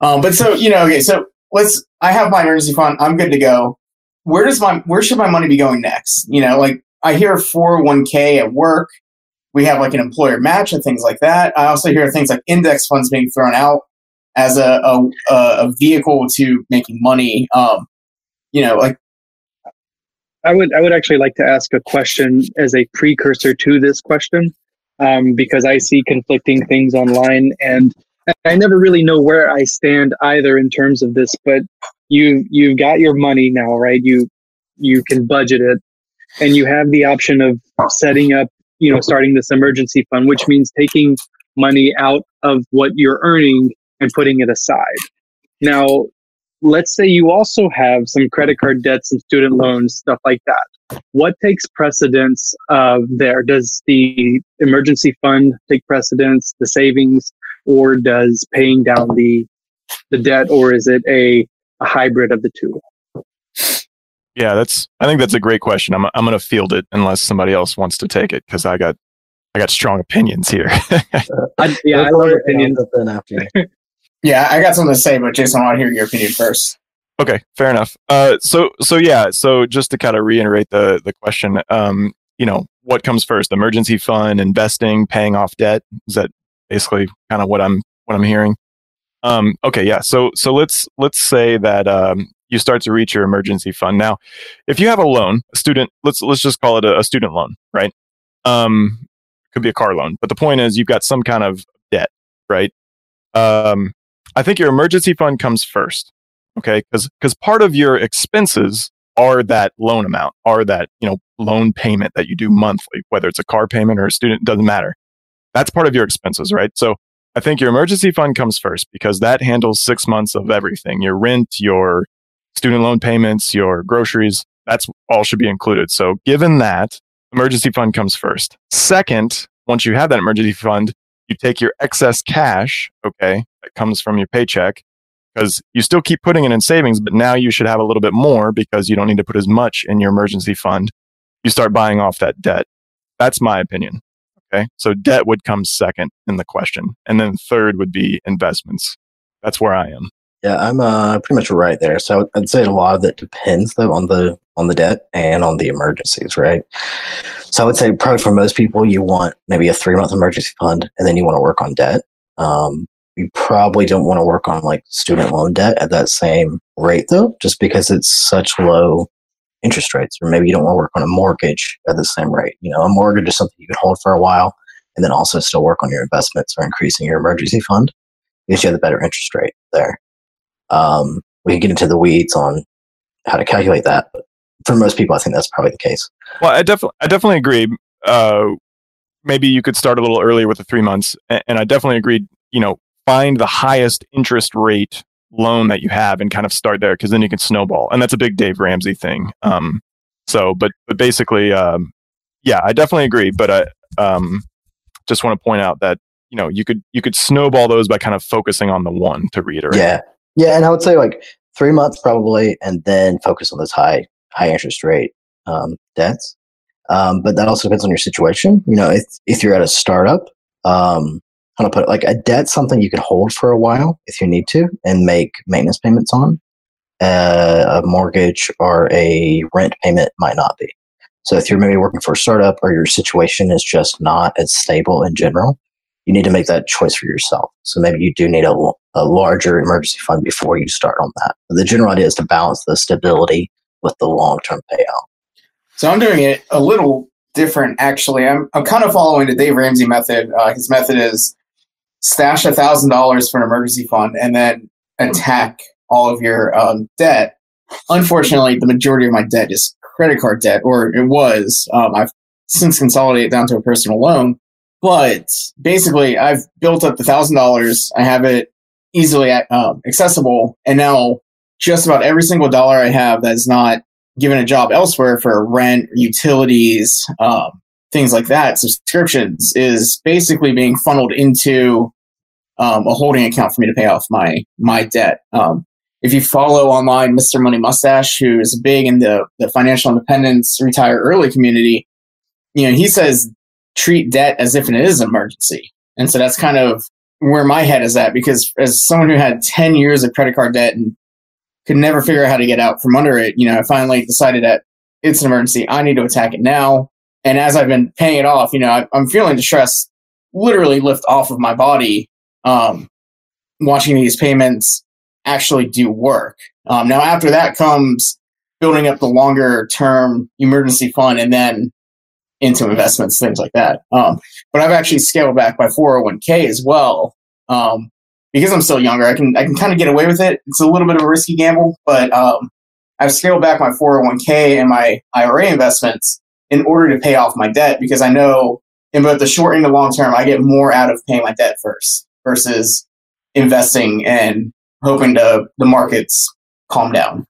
Um, but so you know, okay, so let's I have my emergency fund. I'm good to go. Where does my where should my money be going next? You know, like I hear 401k at work. We have like an employer match and things like that. I also hear things like index funds being thrown out as a a, a vehicle to making money. Um, you know, like I would I would actually like to ask a question as a precursor to this question, um, because I see conflicting things online, and I never really know where I stand either in terms of this. But you you've got your money now, right? You you can budget it, and you have the option of setting up, you know, starting this emergency fund, which means taking money out of what you're earning and putting it aside. Now, let's say you also have some credit card debts and student loans, stuff like that. What takes precedence uh, there? Does the emergency fund take precedence, the savings, or does paying down the the debt, or is it a, a hybrid of the two? Yeah, that's. I think that's a great question. I'm. I'm going to field it unless somebody else wants to take it because I got. I got strong opinions here. I, yeah, I love opinions. After yeah, I got something to say, but Jason, I want to hear your opinion first. Okay, fair enough. Uh, so so yeah, so just to kind of reiterate the the question, um, you know, what comes first? Emergency fund, investing, paying off debt. Is that basically kind of what I'm what I'm hearing? Um, okay, yeah. So so let's let's say that um, you start to reach your emergency fund. Now, if you have a loan, a student, let's let's just call it a, a student loan, right? Um, could be a car loan, but the point is you've got some kind of debt, right? Um, I think your emergency fund comes first. Okay. Cause, cause part of your expenses are that loan amount, are that, you know, loan payment that you do monthly, whether it's a car payment or a student, doesn't matter. That's part of your expenses, right? So I think your emergency fund comes first because that handles six months of everything your rent, your student loan payments, your groceries. That's all should be included. So given that, emergency fund comes first. Second, once you have that emergency fund, you take your excess cash, okay, that comes from your paycheck, because you still keep putting it in savings, but now you should have a little bit more because you don't need to put as much in your emergency fund. You start buying off that debt. That's my opinion. Okay. So debt would come second in the question. And then third would be investments. That's where I am. Yeah, I'm uh, pretty much right there. So I'd say a lot of that depends though on the on the debt and on the emergencies, right? So I would say probably for most people, you want maybe a three month emergency fund, and then you want to work on debt. Um, you probably don't want to work on like student loan debt at that same rate though, just because it's such low interest rates, or maybe you don't want to work on a mortgage at the same rate. You know, a mortgage is something you can hold for a while, and then also still work on your investments or increasing your emergency fund because you have a better interest rate there. Um, we can get into the weeds on how to calculate that, but for most people, I think that's probably the case. Well, I definitely, I definitely agree. Uh, maybe you could start a little earlier with the three months, and I definitely agree. You know, find the highest interest rate loan that you have and kind of start there because then you can snowball, and that's a big Dave Ramsey thing. Um, so, but but basically, um, yeah, I definitely agree. But I um, just want to point out that you know you could you could snowball those by kind of focusing on the one to reiterate. Yeah, yeah, and I would say like three months probably, and then focus on those high high interest rate um, debts. Um, but that also depends on your situation. You know, if if you're at a startup, um, how to put it, like a debt, something you could hold for a while if you need to, and make maintenance payments on. Uh, a mortgage or a rent payment might not be. So if you're maybe working for a startup or your situation is just not as stable in general, you need to make that choice for yourself. So maybe you do need a, a larger emergency fund before you start on that. But the general idea is to balance the stability with the long term payout. So I'm doing it a little different, actually. I'm, I'm kind of following the Dave Ramsey method. Uh, his method is stash a thousand dollars for an emergency fund and then attack all of your um, debt. Unfortunately, the majority of my debt is credit card debt, or it was. Um, I've since consolidated down to a personal loan. But basically, I've built up the thousand dollars. I have it easily um, accessible, and now just about every single dollar I have that is not given a job elsewhere for rent, utilities, um, things like that, subscriptions, is basically being funneled into um, a holding account for me to pay off my my debt. Um, if you follow online Mr. Money Mustache, who is big in the, the financial independence retire early community, you know, he says treat debt as if it is an emergency. And so that's kind of where my head is at because as someone who had 10 years of credit card debt and could never figure out how to get out from under it, you know, I finally decided that it's an emergency. I need to attack it now. And as I've been paying it off, you know, I, am feeling the stress literally lift off of my body, um, watching these payments actually do work. Um, now, after that comes building up the longer term emergency fund and then into investments, things like that. Um, but I've actually scaled back my 401k as well. Um, because I'm still younger, I can I can kind of get away with it. It's a little bit of a risky gamble, but um, I've scaled back my 401k and my IRA investments in order to pay off my debt because I know in both the short and the long term, I get more out of paying my debt first versus investing and hoping to the markets calm down.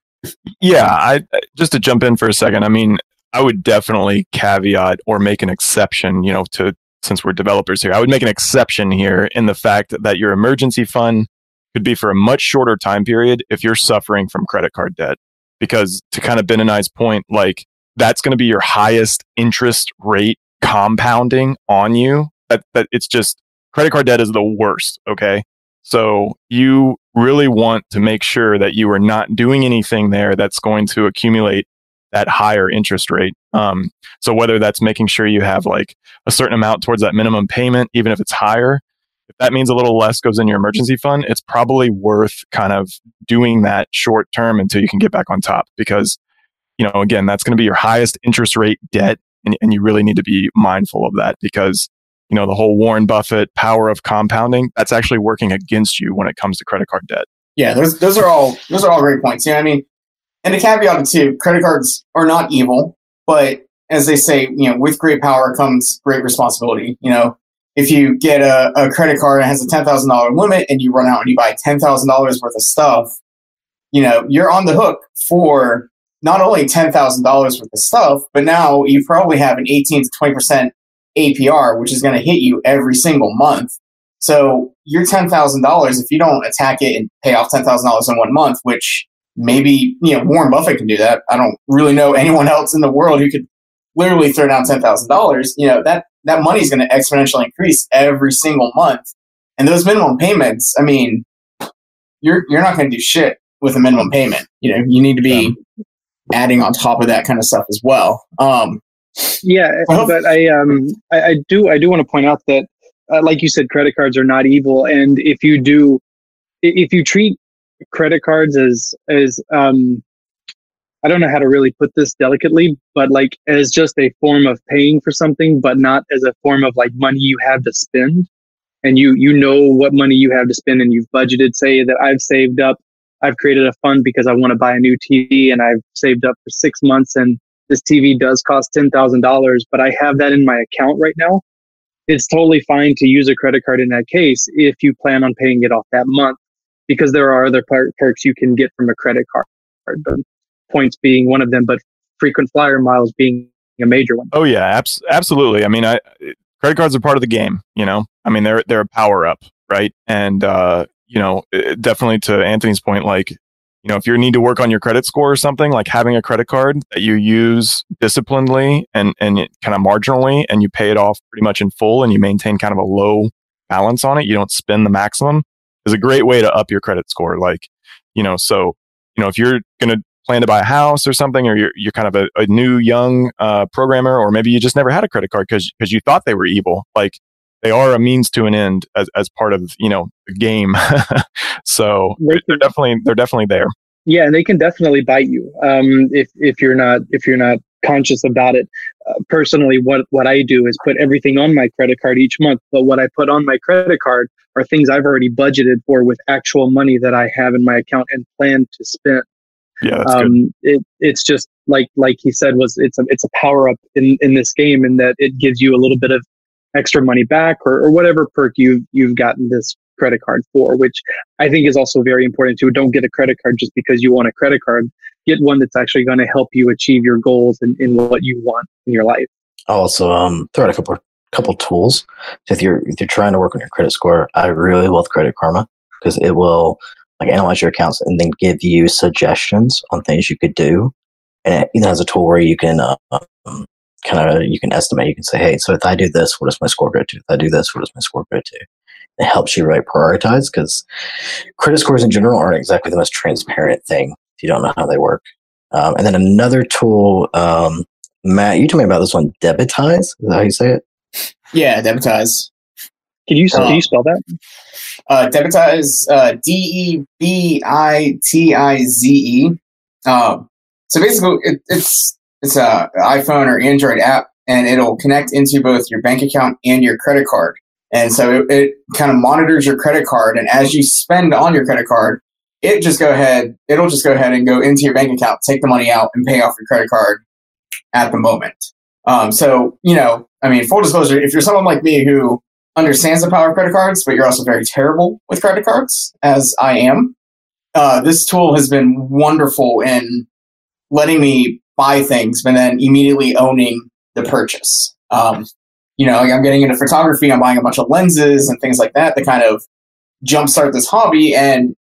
Yeah, I just to jump in for a second. I mean, I would definitely caveat or make an exception, you know, to since we're developers here. I would make an exception here in the fact that your emergency fund could be for a much shorter time period if you're suffering from credit card debt. Because to kind of Ben and I's point, like that's going to be your highest interest rate compounding on you. That, that it's just credit card debt is the worst. Okay. So you really want to make sure that you are not doing anything there that's going to accumulate that higher interest rate. Um, so whether that's making sure you have like a certain amount towards that minimum payment, even if it's higher, if that means a little less goes in your emergency fund, it's probably worth kind of doing that short term until you can get back on top because, you know, again, that's going to be your highest interest rate debt. And, and you really need to be mindful of that because you know, the whole Warren Buffett power of compounding, that's actually working against you when it comes to credit card debt. Yeah, those those are all those are all great points. Yeah, I mean, and the caveat too, credit cards are not evil, but as they say, you know, with great power comes great responsibility. You know, if you get a, a credit card that has a ten thousand dollar limit and you run out and you buy ten thousand dollars worth of stuff, you know, you're on the hook for not only ten thousand dollars worth of stuff, but now you probably have an eighteen to twenty percent APR, which is going to hit you every single month. So your ten thousand dollars, if you don't attack it and pay off ten thousand dollars in one month, which maybe you know Warren Buffett can do that. I don't really know anyone else in the world who could literally throw down ten thousand dollars. You know that that money is going to exponentially increase every single month, and those minimum payments. I mean, you're you're not going to do shit with a minimum payment. You know, you need to be adding on top of that kind of stuff as well. Um, yeah, but I um I, I do I do want to point out that uh, like you said, credit cards are not evil, and if you do if you treat credit cards as as um I don't know how to really put this delicately, but like as just a form of paying for something, but not as a form of like money you have to spend. And you you know what money you have to spend and you've budgeted. Say that I've saved up, I've created a fund because I want to buy a new TV and I've saved up for six months and this TV does cost $10,000, but I have that in my account right now. It's totally fine to use a credit card in that case if you plan on paying it off that month because there are other perks you can get from a credit card. Points being one of them, but frequent flyer miles being a major one. Oh yeah, abs- absolutely. I mean, I credit cards are part of the game. You know, I mean, they're they're a power up, right? And uh, you know, definitely to Anthony's point, like you know, if you need to work on your credit score or something, like having a credit card that you use disciplinedly and, and kind of marginally and you pay it off pretty much in full and you maintain kind of a low balance on it, you don't spend the maximum is a great way to up your credit score. Like, you know, so, you know, if you're going to plan to buy a house or something, or you're, you're kind of a, a new young uh, programmer, or maybe you just never had a credit card because because you thought they were evil. Like they are a means to an end as, as part of you know the game. So they are definitely they're definitely there. Yeah and they can definitely bite you um, if if you're not if you're not conscious about it. Uh, personally what what i do is put everything on my credit card each month but what i put on my credit card are things i've already budgeted for with actual money that i have in my account and plan to spend. Yeah that's um. It, it's just like like he said was it's a it's a power up in in this game in that it gives you a little bit of extra money back or, or whatever perk you've you've gotten this credit card for, which I think is also very important too. Don't get a credit card just because you want a credit card. Get one that's actually going to help you achieve your goals and what you want in your life. Also um, throw out a couple couple tools. If you're if you're trying to work on your credit score, I really love Credit Karma because it will like analyze your accounts and then give you suggestions on things you could do. And it even has a tool where you can uh, um, kind of you can estimate. You can say, hey, so if I do this, what does my score go to? If I do this, what does my score go to? It helps you right prioritize because credit scores in general aren't exactly the most transparent thing if you don't know how they work. Um, and then another tool, um, Matt, you told me about this one, Debitize. Is that how you say it? Yeah, Debitize. Can you, can you spell that? Uh, Debitize, uh, D E B I T I Z E. Um, so basically, it, it's it's a iPhone or Android app, and it'll connect into both your bank account and your credit card. And so it, it kind of monitors your credit card, and as you spend on your credit card, it just go ahead. It'll just go ahead and go into your bank account, take the money out, and pay off your credit card at the moment. Um, so you know, I mean, full disclosure, if you're someone like me who understands the power of credit cards, but you're also very terrible with credit cards, as I am, uh, this tool has been wonderful in letting me buy things, but then immediately owning the purchase. Um, you know, like I'm getting into photography, I'm buying a bunch of lenses and things like that to kind of jumpstart this hobby. And,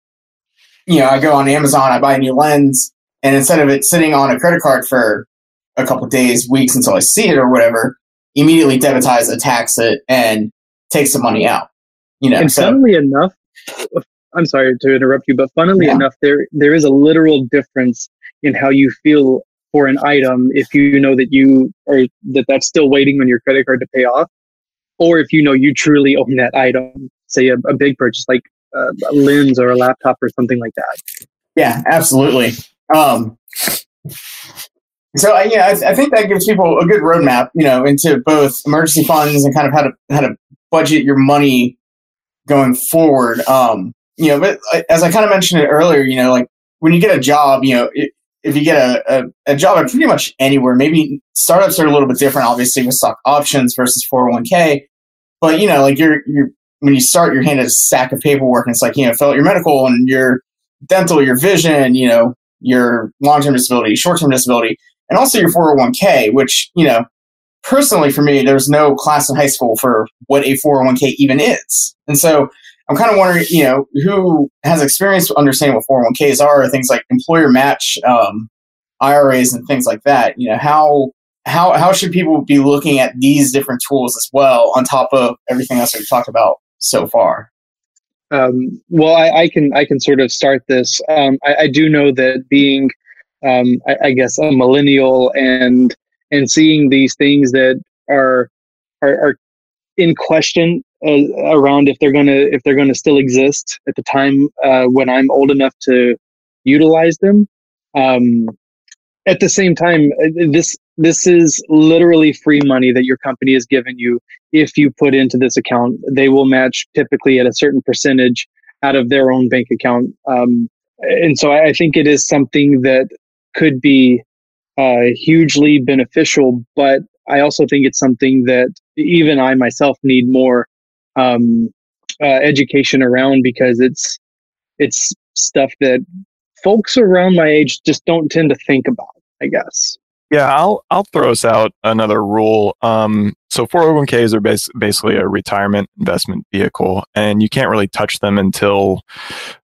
you know, I go on Amazon, I buy a new lens, and instead of it sitting on a credit card for a couple days, weeks until I see it or whatever, immediately debitize, attacks it, and takes the money out. You know, and so, funnily enough, I'm sorry to interrupt you, but funnily Yeah. enough, there there is a literal difference in how you feel for an item if you know that you or that that's still waiting on your credit card to pay off, or if you know you truly own that item. Say a, a big purchase like uh, a lens or a laptop or something like that. Yeah, absolutely. Um, so yeah, I, I think that gives people a good roadmap, you know, into both emergency funds and kind of how to how to budget your money going forward. Um, you know, but uh, as I kind of mentioned it earlier, you know, like when you get a job, you know, if you get a, a, a job at pretty much anywhere, maybe startups are a little bit different, obviously with stock options versus 401k. But you know, like you're you're when you start, you're handed a stack of paperwork, and it's like you know, fill out your medical and your dental, your vision, you know, your long term disability, short term disability, and also your 401k, which, you know, personally for me, there's no class in high school for what a 401k even is. And so I'm kind of wondering, you know, who has experience understanding what 401ks are, things like employer match, um, IRAs, and things like that. You know, how how how should people be looking at these different tools as well on top of everything else we've talked about so far? Um, well, I, I can I can sort of start this. Um, I, I do know that being, um, I, I guess, a millennial and and seeing these things that are are, are in question uh, around if they're gonna if they're gonna still exist at the time uh, when I'm old enough to utilize them. Um, at the same time, uh, this this is literally free money that your company is giving you if you put into this account. They will match typically at a certain percentage out of their own bank account. Um, and so I, I think it is something that could be uh, hugely beneficial, but I also think it's something that even I myself need more um, uh, education around because it's it's stuff that folks around my age just don't tend to think about. I guess. Yeah, I'll I'll throw us out another rule. Um, so 401ks are bas- basically a retirement investment vehicle, and you can't really touch them until,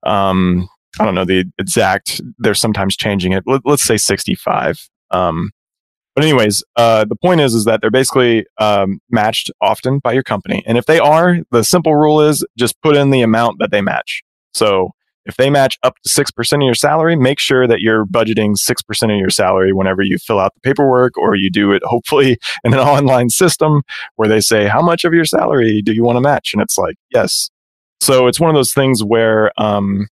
um, I don't know the exact. They're sometimes changing it. Let, us say 65. Um, but anyways, uh, the point is is that they're basically um, matched often by your company, and if they are, the simple rule is just put in the amount that they match. So if they match up to 6% of your salary, make sure that you're budgeting 6% of your salary whenever you fill out the paperwork or you do it hopefully in an online system where they say, How much of your salary do you want to match? And it's like, Yes. So it's one of those things where um,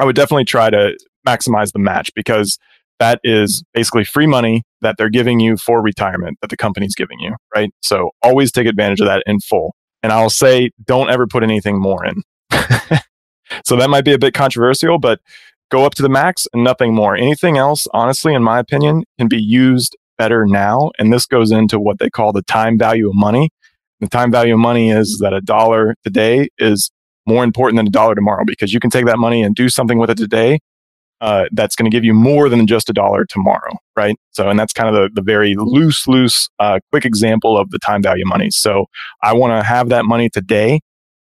I would definitely try to maximize the match because that is basically free money that they're giving you for retirement that the company's giving you, right? So always take advantage of that in full. And I'll say, don't ever put anything more in. So that might be a bit controversial, but go up to the max and nothing more. Anything else, honestly, in my opinion, can be used better now. And this goes into what they call the time value of money. The time value of money is that a dollar today is more important than a dollar tomorrow because you can take that money and do something with it today uh, that's going to give you more than just a dollar tomorrow, right? So, and that's kind of the, the very loose, loose, uh, quick example of the time value money. So, I want to have that money today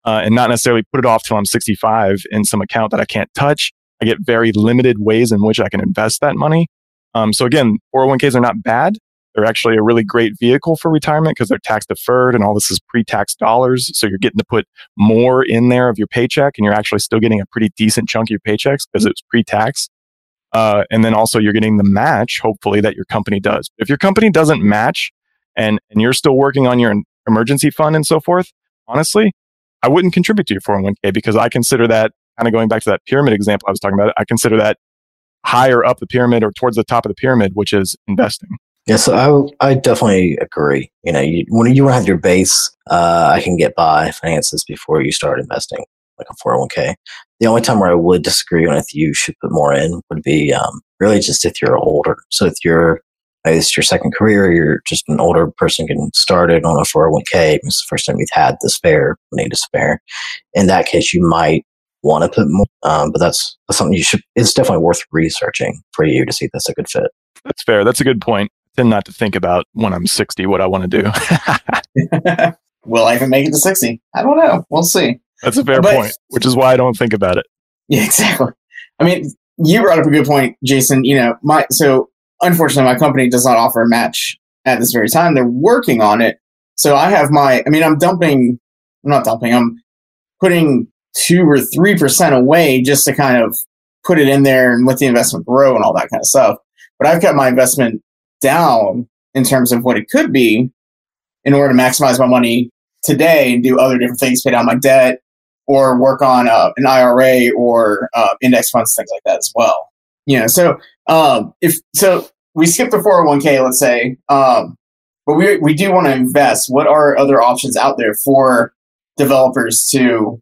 uh, and not necessarily put it off till I'm 65 in some account that I can't touch. I get very limited ways in which I can invest that money. Um, so again, 401ks are not bad. They're actually a really great vehicle for retirement because they're tax deferred and all this is pre-tax dollars. So you're getting to put more in there of your paycheck and you're actually still getting a pretty decent chunk of your paychecks because it's pre-tax. Uh, and then also you're getting the match, hopefully, that your company does. If your company doesn't match and, and you're still working on your emergency fund and so forth, honestly, I wouldn't contribute to your 401k because I consider that kind of going back to that pyramid example I was talking about. I consider that higher up the pyramid or towards the top of the pyramid, which is investing. Yeah, so I I definitely agree. You know, you, when you have your base, uh, I can get by finances before you start investing, like a four hundred one k. The only time where I would disagree if you should put more in would be um, really just if you're older. So if you're it's your second career, you're just an older person getting started on a 401k. It's the first time you've had the spare money to spare. In that case, you might want to put more, um, but that's, that's something you should, it's definitely worth researching for you to see if that's a good fit. That's fair. That's a good point. Then not to think about when I'm 60 what I want to do. Will I even make it to 60? I don't know. We'll see. That's a fair but, point, which is why I don't think about it. Yeah, exactly. I mean, you brought up a good point, Jason. You know, my so unfortunately, my company does not offer a match at this very time. They're working on it. So I have my, I mean, I'm dumping, I'm not dumping, I'm putting two or 3% away just to kind of put it in there and let the investment grow and all that kind of stuff. But I've kept my investment down in terms of what it could be in order to maximize my money today and do other different things, pay down my debt or work on uh, an IRA or uh, index funds, things like that as well. You know, so um, if so, we skip the 401k, let's say, um, but we we do want to invest. What are other options out there for developers to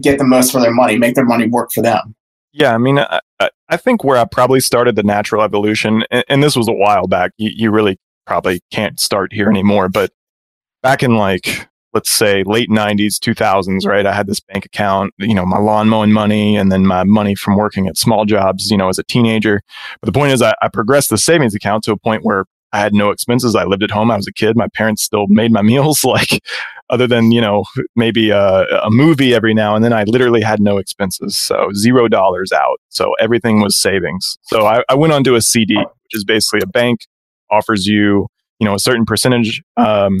get the most for their money, make their money work for them? Yeah, I mean, I, I think where I probably started the natural evolution, and, and this was a while back. You, you really probably can't start here anymore, but back in like let's say late 90s 2000s right i had this bank account you know my lawn mowing money and then my money from working at small jobs you know as a teenager but the point is I, I, progressed the savings account to a point where i had no expenses. I lived at home. I was a kid. My parents still made my meals like other than you know maybe a, a movie every now and then i literally had no expenses. So zero dollars out. So everything was savings. So I, I went onto a cd which is basically a bank offers you you know a certain percentage um,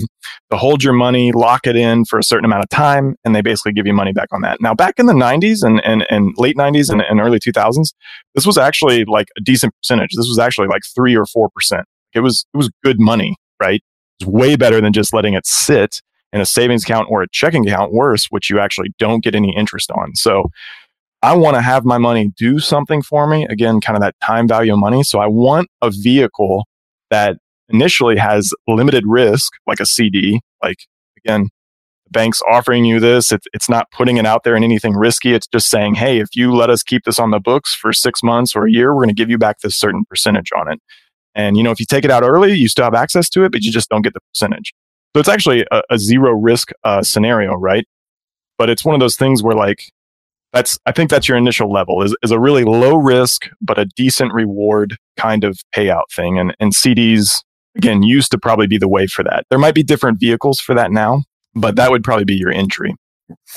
to hold your money lock it in for a certain amount of time and they basically give you money back on that. Now back in the 90s and, and, and late 90s and, and early 2000s this was actually like a decent percentage. This was actually like 3 or 4 percent it was it was good money right It's way better than just letting it sit in a savings account or a checking account worse which you actually don't get any interest on so I want to have my money do something for me. Again, kind of that time value of money. So I want a vehicle that initially has limited risk, like a CD. Like again, the bank's offering you this. It's, it's not putting it out there in anything risky. It's just saying, hey, if you let us keep this on the books for six months or a year, we're going to give you back this certain percentage on it. And you know, if you take it out early, you still have access to it, but you just don't get the percentage. So it's actually a, a zero risk uh, scenario, right? But it's one of those things where like that's I think that's your initial level is, is a really low risk but a decent reward kind of payout thing. And and CDs again, used to probably be the way for that. There might be different vehicles for that now, but that would probably be your entry.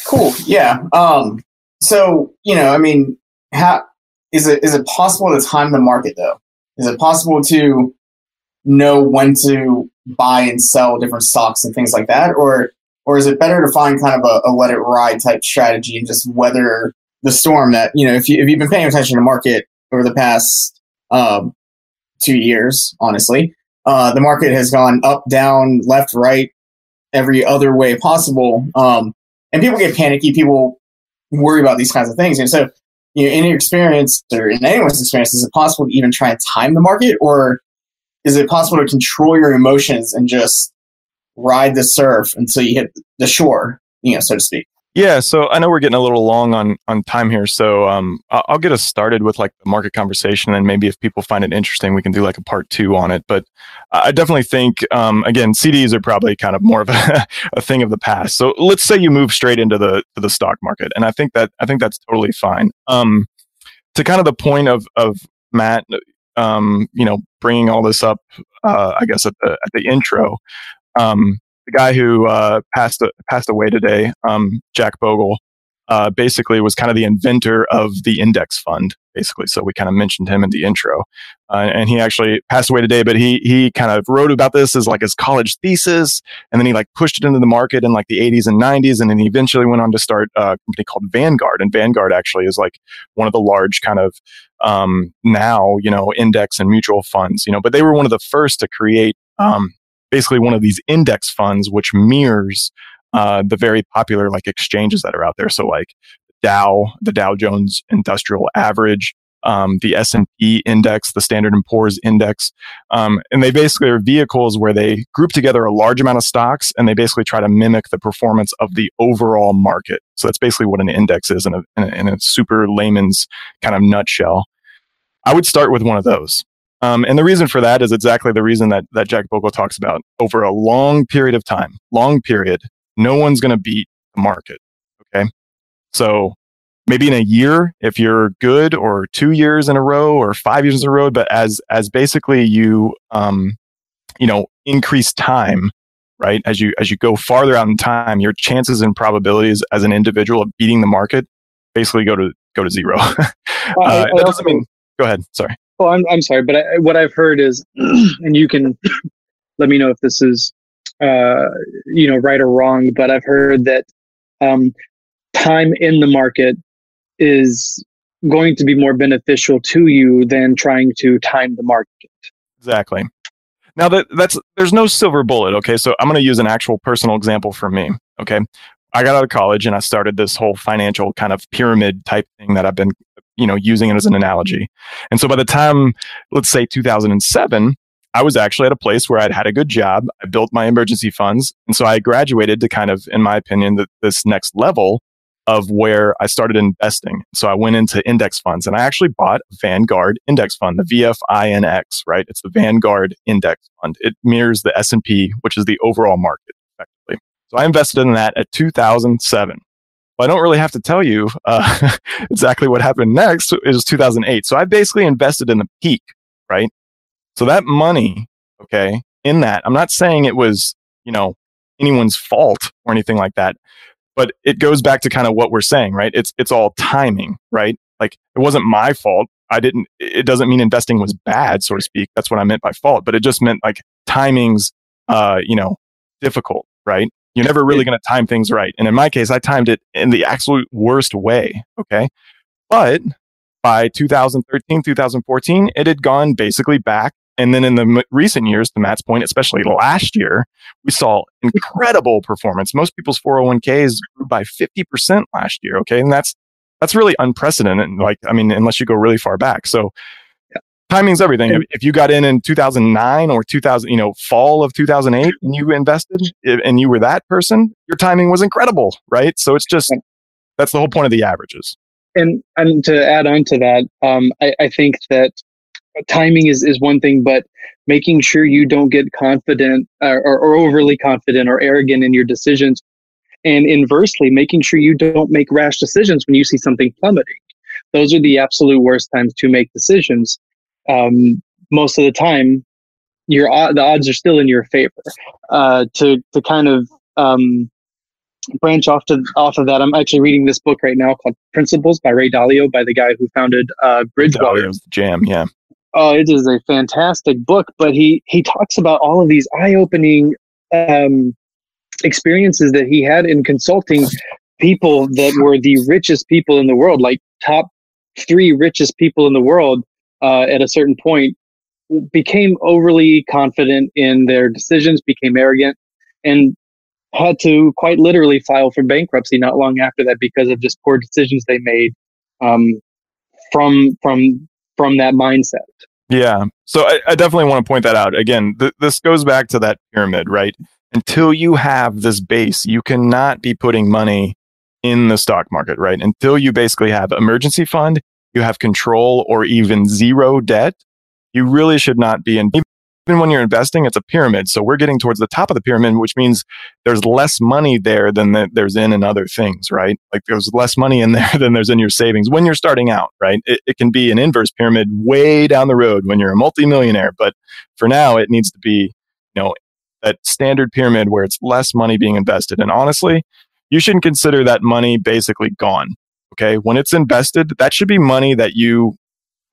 Cool. Yeah. Um, so, you know, I mean, how is it is it possible to time the market though? Is it possible to know when to buy and sell different stocks and things like that? Or or is it better to find kind of a, a let it ride type strategy and just weather the storm that, you know, if you if you've been paying attention to market over the past um, two years, honestly, uh, the market has gone up, down, left, right, every other way possible. Um, and people get panicky. People worry about these kinds of things. And so, you know, in your experience or in anyone's experience, is it possible to even try and time the market, or is it possible to control your emotions and just ride the surf until you hit the shore, you know, so to speak? Yeah, so I know we're getting a little long on on time here, so um, I'll get us started with like the market conversation, and maybe if people find it interesting, we can do like a part two on it. But I definitely think, um, again, CDs are probably kind of more of a, a thing of the past. So let's say you move straight into the to the stock market, and I think that I think that's totally fine. Um, to kind of the point of of Matt, um, you know, bringing all this up, uh, I guess at the at the intro. Um, the guy who uh, passed passed away today, um, Jack Bogle, uh, basically was kind of the inventor of the index fund. Basically, so we kind of mentioned him in the intro, uh, and he actually passed away today. But he he kind of wrote about this as like his college thesis, and then he like pushed it into the market in like the 80s and 90s, and then he eventually went on to start a company called Vanguard. And Vanguard actually is like one of the large kind of um, now you know index and mutual funds. You know, but they were one of the first to create um, basically one of these index funds which mirrors uh, the very popular like exchanges that are out there. So like Dow, the Dow Jones Industrial Average, um, the S&P index, the Standard & Poor's index. Um, and they basically are vehicles where they group together a large amount of stocks and they basically try to mimic the performance of the overall market. So that's basically what an index is in a, in a, in a super layman's kind of nutshell. I would start with one of those. Um, and the reason for that is exactly the reason that, that Jack Bogle talks about. Over a long period of time, long period, no one's going to beat the market. Okay. So maybe in a year if you're good or two years in a row or five years in a row but as as basically you um you know increase time right as you as you go farther out in time your chances and probabilities as an individual of beating the market basically go to go to zero uh, that doesn't mean go ahead sorry oh i'm, I'm sorry but I, what i've heard is and you can let me know if this is uh you know right or wrong but i've heard that um time in the market is going to be more beneficial to you than trying to time the market. Exactly. Now that that's there's no silver bullet, okay? So I'm going to use an actual personal example for me, okay? I got out of college and I started this whole financial kind of pyramid type thing that I've been you know using it as an analogy. And so by the time let's say 2007, I was actually at a place where I'd had a good job, I built my emergency funds, and so I graduated to kind of in my opinion the, this next level of where I started investing. So I went into index funds and I actually bought Vanguard index fund, the VFINX, right? It's the Vanguard index fund. It mirrors the S&P, which is the overall market effectively. So I invested in that at 2007. Well, I don't really have to tell you uh, exactly what happened next. It was 2008. So I basically invested in the peak, right? So that money, okay, in that, I'm not saying it was, you know, anyone's fault or anything like that but it goes back to kind of what we're saying, right? It's it's all timing, right? Like it wasn't my fault. I didn't. It doesn't mean investing was bad, so to speak. That's what I meant by fault. But it just meant like timing's, uh, you know, difficult, right? You're never really going to time things right. And in my case, I timed it in the absolute worst way. Okay, but by 2013, 2014, it had gone basically back and then in the m- recent years, to Matt's point, especially last year, we saw incredible performance. Most people's 401ks grew by 50% last year. Okay. And that's, that's really unprecedented. Like, I mean, unless you go really far back. So. Timing's everything. If, if you got in in 2009 or 2000, you know, fall of 2008 and you invested and you were that person, your timing was incredible. Right. So it's just, that's the whole point of the averages. And, and to add on to that, um, I, I think that timing is, is one thing, but making sure you don't get confident uh, or, or overly confident or arrogant in your decisions. And inversely, making sure you don't make rash decisions when you see something plummeting. Those are the absolute worst times to make decisions. Um, most of the time, your the odds are still in your favor. Uh, to to kind of um, branch off to off of that, I'm actually reading this book right now called Principles by Ray Dalio, by the guy who founded uh, Bridgewater. Dalio's jam, yeah. Oh, it is a fantastic book, but he he talks about all of these eye-opening um, experiences that he had in consulting people that were the richest people in the world, like top three richest people in the world uh, at a certain point, became overly confident in their decisions, became arrogant, and had to quite literally file for bankruptcy not long after that because of just poor decisions they made um, from from from that mindset. Yeah. So I, I definitely want to point that out. Again, th- this goes back to that pyramid, right? Until you have this base, you cannot be putting money in the stock market, right? Until you basically have emergency fund, you have control or even zero debt, you really should not be in even when you're investing, it's a pyramid. So we're getting towards the top of the pyramid, which means there's less money there than the, there's in in other things, right? Like there's less money in there than there's in your savings when you're starting out, right? It, it can be an inverse pyramid way down the road when you're a multimillionaire. But for now, it needs to be, you know, that standard pyramid where it's less money being invested. And honestly, you shouldn't consider that money basically gone. Okay. When it's invested, that should be money that you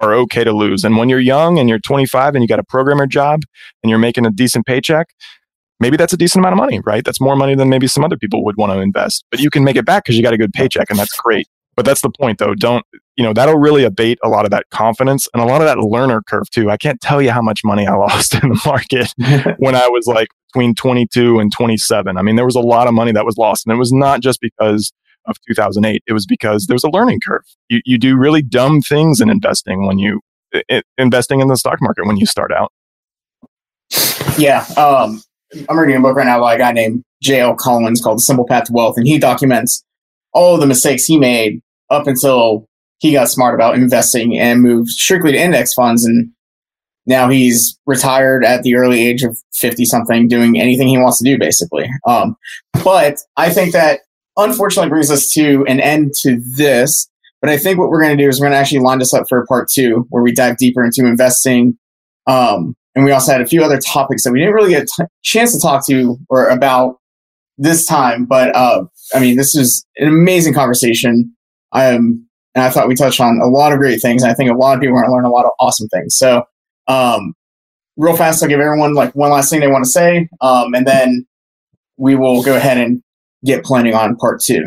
are okay to lose. And when you're young and you're 25 and you got a programmer job and you're making a decent paycheck, maybe that's a decent amount of money, right? That's more money than maybe some other people would want to invest. But you can make it back because you got a good paycheck and that's great. But that's the point though. Don't, you know, that'll really abate a lot of that confidence and a lot of that learner curve too. I can't tell you how much money I lost in the market when I was like between 22 and 27. I mean, there was a lot of money that was lost and it was not just because of 2008, it was because there's a learning curve. You, you do really dumb things in investing when you, i investing in the stock market when you start out. Yeah. Um, I'm reading a book right now by a guy named J.L. Collins called The Simple Path to Wealth, and he documents all the mistakes he made up until he got smart about investing and moved strictly to index funds. And now he's retired at the early age of 50 something, doing anything he wants to do, basically. Um, but I think that unfortunately brings us to an end to this. But I think what we're going to do is we're going to actually line this up for part two, where we dive deeper into investing. Um, and we also had a few other topics that we didn't really get a t- chance to talk to or about this time. But uh, I mean, this is an amazing conversation. Um, and I thought we touched on a lot of great things. And I think a lot of people are going to learn a lot of awesome things. So, um, real fast, I'll give everyone like one last thing they want to say, um, and then we will go ahead and get planning on part two.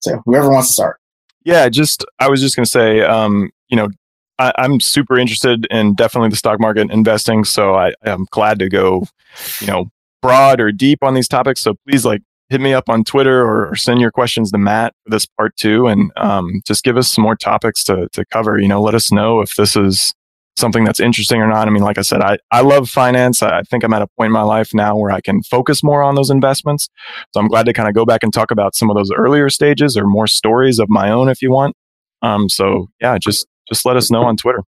So, whoever wants to start. Yeah, just I was just to say, um, you know, I, am super interested in definitely the stock market investing. So I, am glad to go, you know, broad or deep on these topics. So please like hit me up on Twitter or, or send your questions to Matt for this part two, and um, just give us some more topics to to cover. You know, let us know if this is something that's interesting or not. I mean, like I said, I, I love finance. I think I'm at a point in my life now where I can focus more on those investments. So I'm glad to kind of go back and talk about some of those earlier stages or more stories of my own if you want. Um, so yeah, just just let us know on Twitter.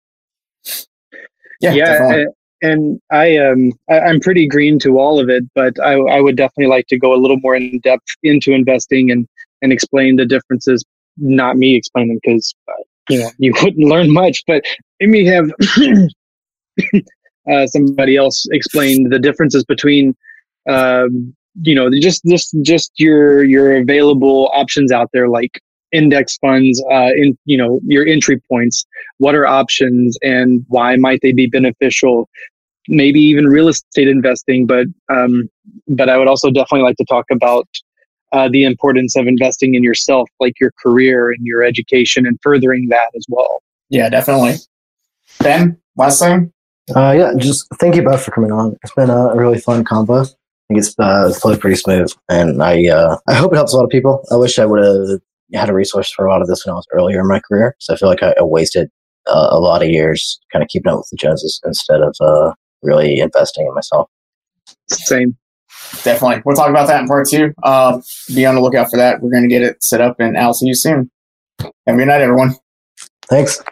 Yeah, yeah, and I um I, am pretty green to all of it, but I I would definitely like to go a little more in depth into investing and and explain the differences. Not me explain them because uh, you know you wouldn't learn much, but maybe have uh, somebody else explain the differences between um, you know just just just your your available options out there like index funds uh, in you know your entry points. What are options and why might they be beneficial? Maybe even real estate investing but um, but i would also definitely like to talk about uh, the importance of investing in yourself like your career and your education and furthering that as well. Yeah definitely ben last thing uh, yeah just thank you both for coming on it's been a really fun convo I think it's uh, flowed pretty smooth, and I uh, I hope it helps a lot of people. I wish I would have had a resource for a lot of this when I was earlier in my career. So I feel like I, I wasted uh, a lot of years kind of keeping up with the Joneses instead of uh, really investing in myself. Same. Definitely. We'll talk about that in part two. Uh, be on the lookout for that. We're going to get it set up and I'll see you soon. Have a good night, everyone. Thanks.